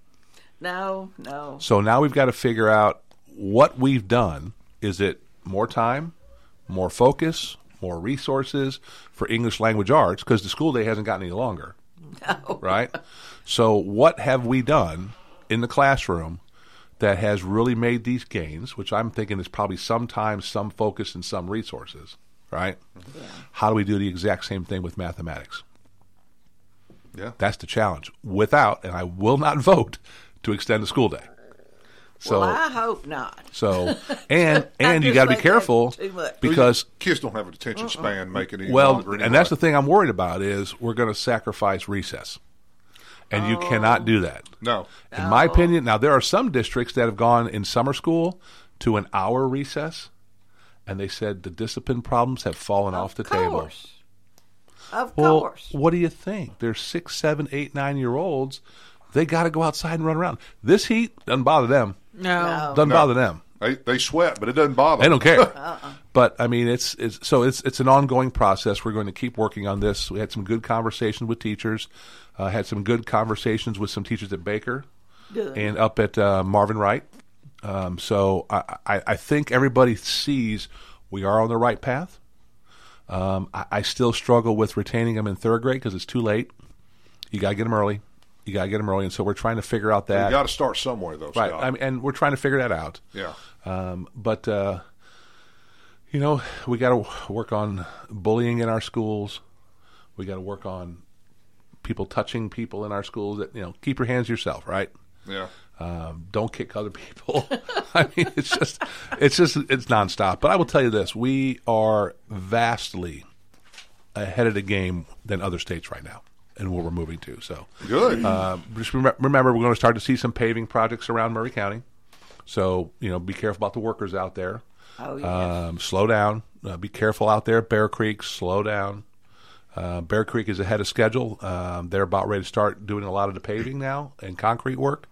Speaker 5: No, no.
Speaker 6: So now we've got to figure out what we've done. Is it more time, more focus, more resources for English language arts? Because the school day hasn't gotten any longer.
Speaker 5: No.
Speaker 6: Right? So what have we done in the classroom that has really made these gains, which I'm thinking is probably sometimes some focus and some resources, right? How do we do the exact same thing with mathematics?
Speaker 1: Yeah.
Speaker 6: That's the challenge. Without, and I will not vote to extend the school day. So
Speaker 5: well, I hope not.
Speaker 6: so and and you got to be careful
Speaker 5: too much.
Speaker 6: because
Speaker 1: kids don't have a detention span making any
Speaker 6: well,
Speaker 1: longer.
Speaker 6: and that's the thing I'm worried about is we're going to sacrifice recess, and you cannot do that.
Speaker 1: No.
Speaker 6: in my opinion. Now there are some districts that have gone in summer school to an hour recess, and they said the discipline problems have fallen off the table.
Speaker 5: Of course.
Speaker 6: Well,
Speaker 5: course.
Speaker 6: what do you think? They're six, seven, eight, nine year olds. They got to go outside and run around. This heat doesn't bother them.
Speaker 2: No.
Speaker 6: Doesn't
Speaker 1: No.
Speaker 6: bother them.
Speaker 1: They they sweat, but it doesn't bother. Them.
Speaker 6: They don't care.
Speaker 5: Uh-uh.
Speaker 6: But I mean, it's it's so it's it's an ongoing process. We're going to keep working on this. We had some good conversations with teachers. Uh, had some good conversations with some teachers at Baker
Speaker 5: Good.
Speaker 6: and up at uh, Marvin Wright. Um, so I, I, I think everybody sees we are on the right path. Um, I, I still struggle with retaining them in third grade because it's too late. You got to get them early. You got to get them early, and so we're trying to figure out that.
Speaker 1: You got to start somewhere, though.
Speaker 6: Right. I mean, and we're trying to figure that out.
Speaker 1: Yeah.
Speaker 6: Um, but uh, you know, we got to work on bullying in our schools. We got to work on people touching people in our schools. That you know, keep your hands yourself. Right.
Speaker 1: Yeah.
Speaker 6: Um, don't kick other people. I mean, it's just, it's just, it's nonstop. But I will tell you this: we are vastly ahead of the game than other states right now, and where we're moving to. So
Speaker 1: Good.
Speaker 6: Uh, just remember, remember, we're going to start to see some paving projects around Maury County. So you know, be careful about the workers out there.
Speaker 5: Oh, yes.
Speaker 6: Um, slow down. Uh, be careful out there at Bear Creek. Slow down. Uh, Bear Creek is ahead of schedule. Um, they're about ready to start doing a lot of the paving now and concrete work.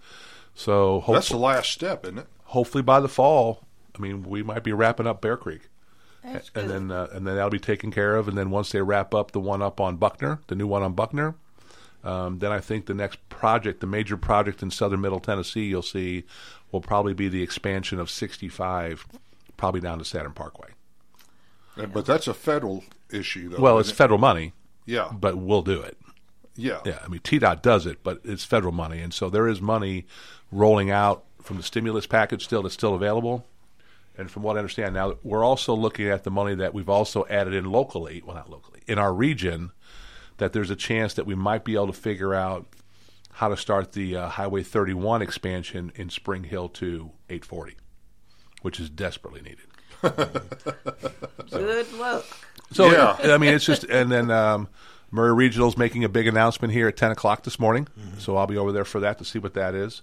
Speaker 6: So hopefully,
Speaker 1: That's the last step, isn't it?
Speaker 6: hopefully by the fall, I mean, we might be wrapping up Bear Creek.
Speaker 5: That's
Speaker 6: and
Speaker 5: good.
Speaker 6: then uh, and then that'll be taken care of. And then once they wrap up the one up on Buckner, the new one on Buckner, um, then I think the next project, the major project in southern Middle Tennessee, you'll see will probably be the expansion of 65, probably down to Saturn Parkway.
Speaker 1: But that's a federal issue, though.
Speaker 6: well, it's
Speaker 1: it?
Speaker 6: federal money.
Speaker 1: Yeah.
Speaker 6: but we'll do it.
Speaker 1: Yeah.
Speaker 6: Yeah, I mean TDOT does it, but it's federal money, and so there is money rolling out from the stimulus package still that's still available. And from what I understand now, we're also looking at the money that we've also added in locally, well not locally, in our region, that there's a chance that we might be able to figure out how to start the uh, Highway 31 expansion in Spring Hill to 840, which is desperately needed.
Speaker 5: Good luck.
Speaker 6: So yeah, I mean, it's just, and then um, Maury Regional's making a big announcement here at ten o'clock this morning. So I'll be over there for that to see what that is.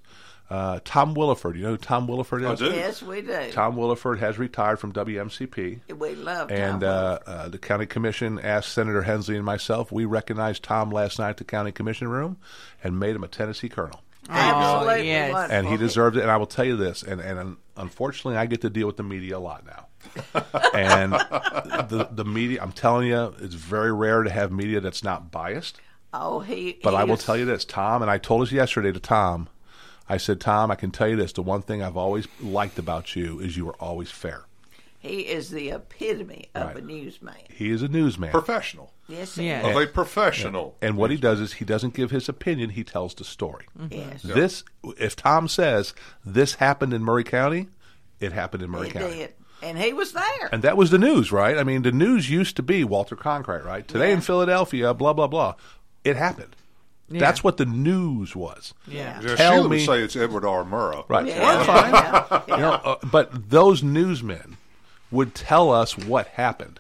Speaker 6: Uh, Tom Williford, you know who Tom Williford is?
Speaker 5: Yes, we do.
Speaker 6: Tom Williford has retired from WMCP.
Speaker 5: We love
Speaker 6: And uh, uh, the county commission asked Senator Hensley and myself. We recognized Tom last night at the county commission room and made him a Tennessee colonel.
Speaker 5: Absolutely
Speaker 2: yes.
Speaker 5: wonderful.
Speaker 6: And he deserved it. And I will tell you this, and, and unfortunately, I get to deal with the media a lot now. and the the media, I'm telling you, it's very rare to have media that's not biased.
Speaker 5: Oh, he.
Speaker 6: But
Speaker 5: he
Speaker 6: I will
Speaker 5: is-
Speaker 6: tell you this, Tom, and I told us yesterday to Tom, I said, Tom, I can tell you this: the one thing I've always liked about you is you are always fair.
Speaker 5: He is the epitome of
Speaker 6: Right.
Speaker 5: a newsman.
Speaker 6: He is a newsman,
Speaker 1: Professional.
Speaker 5: Yes, he
Speaker 1: Of a professional.
Speaker 6: And what he does is he doesn't give his opinion; he tells the story.
Speaker 5: Yes.
Speaker 6: This, if Tom says this happened in Maury County, it happened in Maury
Speaker 5: He
Speaker 6: County.
Speaker 5: did. And he was there.
Speaker 6: And that was the news, right? I mean, the news used to be Walter Cronkite, right? Today in Philadelphia, blah blah blah. It happened.
Speaker 2: Yeah.
Speaker 6: That's what the news was.
Speaker 2: Yeah.
Speaker 1: Yeah,
Speaker 6: Tell
Speaker 1: Sheila
Speaker 6: me,
Speaker 1: would say it's Edward R. Murrow.
Speaker 6: right?
Speaker 5: Yeah.
Speaker 6: Well, that's fine.
Speaker 5: Yeah.
Speaker 6: You know, uh, but those newsmen would tell us what happened.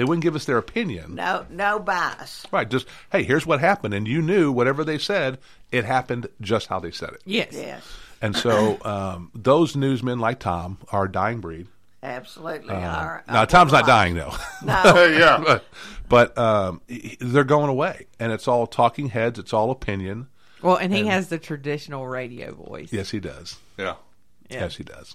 Speaker 6: They wouldn't give us their opinion.
Speaker 5: No, no bias.
Speaker 6: Right, just hey, here's what happened, and you knew whatever they said, it happened just how they said it.
Speaker 2: Yes.
Speaker 5: Yes,
Speaker 6: And so um, those newsmen, like Tom, are a dying breed.
Speaker 5: absolutely.
Speaker 6: Um,
Speaker 5: Our-
Speaker 6: now
Speaker 5: our
Speaker 6: Tom's not dying though.
Speaker 5: No.
Speaker 1: yeah.
Speaker 6: but but um, they're going away, and it's all talking heads. It's all opinion.
Speaker 2: Well, and he
Speaker 6: And-
Speaker 2: has the traditional radio voice.
Speaker 6: Yes, he does.
Speaker 1: Yeah.
Speaker 2: Yeah.
Speaker 6: Yes, he does.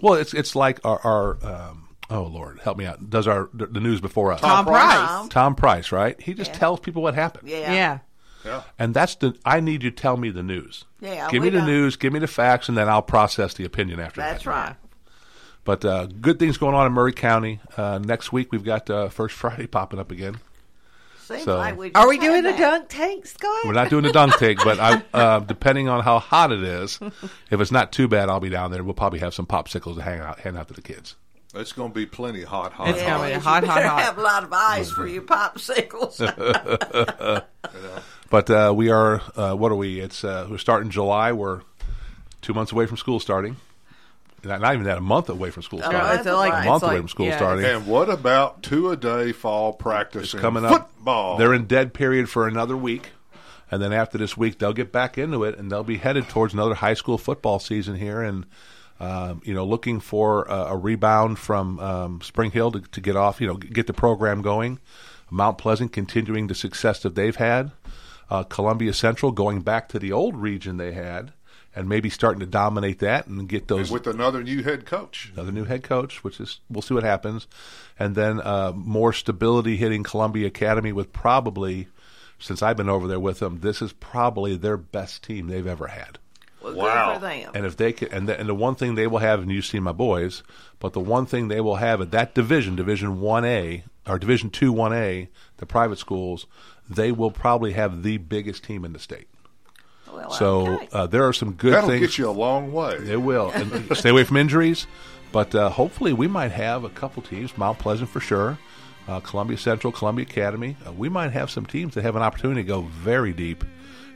Speaker 6: Well, it's it's like our, our um, oh Lord, help me out. Does our the the news before us?
Speaker 2: Tom Price.
Speaker 6: Tom Price, right? He just tells people what happened.
Speaker 5: Yeah.
Speaker 2: Yeah.
Speaker 1: Yeah.
Speaker 6: And that's the I need you to tell me the news.
Speaker 5: Yeah,
Speaker 6: Give me the
Speaker 5: don't-
Speaker 6: news, give me the facts, and then I'll process the opinion after that.
Speaker 5: That's right.
Speaker 6: But uh, good things going on in Maury County. Uh, next week we've got uh, First Friday popping up again.
Speaker 5: Seems
Speaker 6: So-
Speaker 5: like we
Speaker 2: Are we
Speaker 5: just had
Speaker 2: doing a dunk tank, Scott?
Speaker 6: We're not doing a dunk tank, but I, uh, depending on how hot it is, if it's not too bad, I'll be down there. We'll probably have some popsicles to hang out, hand out to the kids.
Speaker 1: It's going to be plenty hot, hot.
Speaker 2: It's
Speaker 1: hot.
Speaker 2: gonna be hot,
Speaker 5: you
Speaker 2: hot,
Speaker 5: better
Speaker 2: hot.
Speaker 5: have a lot of ice for your popsicles.
Speaker 6: But uh, we are, uh, what are we? It's uh, we're starting July. We're two months away from school starting. Not, not even that, a month away from school starting.
Speaker 5: month
Speaker 2: It's like-
Speaker 6: a
Speaker 2: it's
Speaker 6: month away
Speaker 2: like-
Speaker 6: from school
Speaker 2: yeah,
Speaker 6: starting.
Speaker 1: And what about two a day fall practice
Speaker 6: It's coming up.
Speaker 1: football?
Speaker 6: They're in dead period for another week, and then after this week, they'll get back into it, and they'll be headed towards another high school football season here, and um, you know, looking for a, a rebound from um, Spring Hill to, to get off, you know, get the program going. Mount Pleasant continuing the success that they've had. Uh, Columbia Central going back to the old region they had, and maybe starting to dominate that and get those
Speaker 1: with another new head coach.
Speaker 6: another new head coach, which is we'll see what happens, and then uh, more stability hitting Columbia Academy with probably, since I've been over there with them, this is probably their best team they've ever had.
Speaker 5: Well,
Speaker 1: Wow.
Speaker 5: good for them.
Speaker 6: And if they can, and the, and the one thing they will have, and you've seen my boys, but the one thing they will have at that division, Division One A or Division Two One A, the private schools, they will probably have the biggest team in the state.
Speaker 5: well,
Speaker 6: So
Speaker 5: okay.
Speaker 6: uh, there are some good
Speaker 1: That'll
Speaker 6: things.
Speaker 1: get you a long way.
Speaker 6: It will. And stay away from injuries. But uh, hopefully, we might have a couple teams, Mount Pleasant for sure, uh, Columbia Central, Columbia Academy. Uh, we might have some teams that have an opportunity to go very deep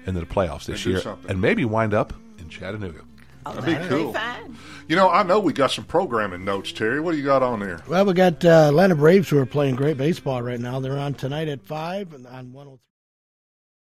Speaker 6: into the playoffs this year
Speaker 1: something.
Speaker 6: and maybe wind up in Chattanooga.
Speaker 5: oh,
Speaker 1: that'd be
Speaker 5: that'd
Speaker 1: cool.
Speaker 5: fine.
Speaker 1: You know, I know we got some programming notes, Terry. What do you got on there?
Speaker 3: Well, we got uh, Atlanta Braves who are playing great baseball right now. They're on tonight at 5 and on 103.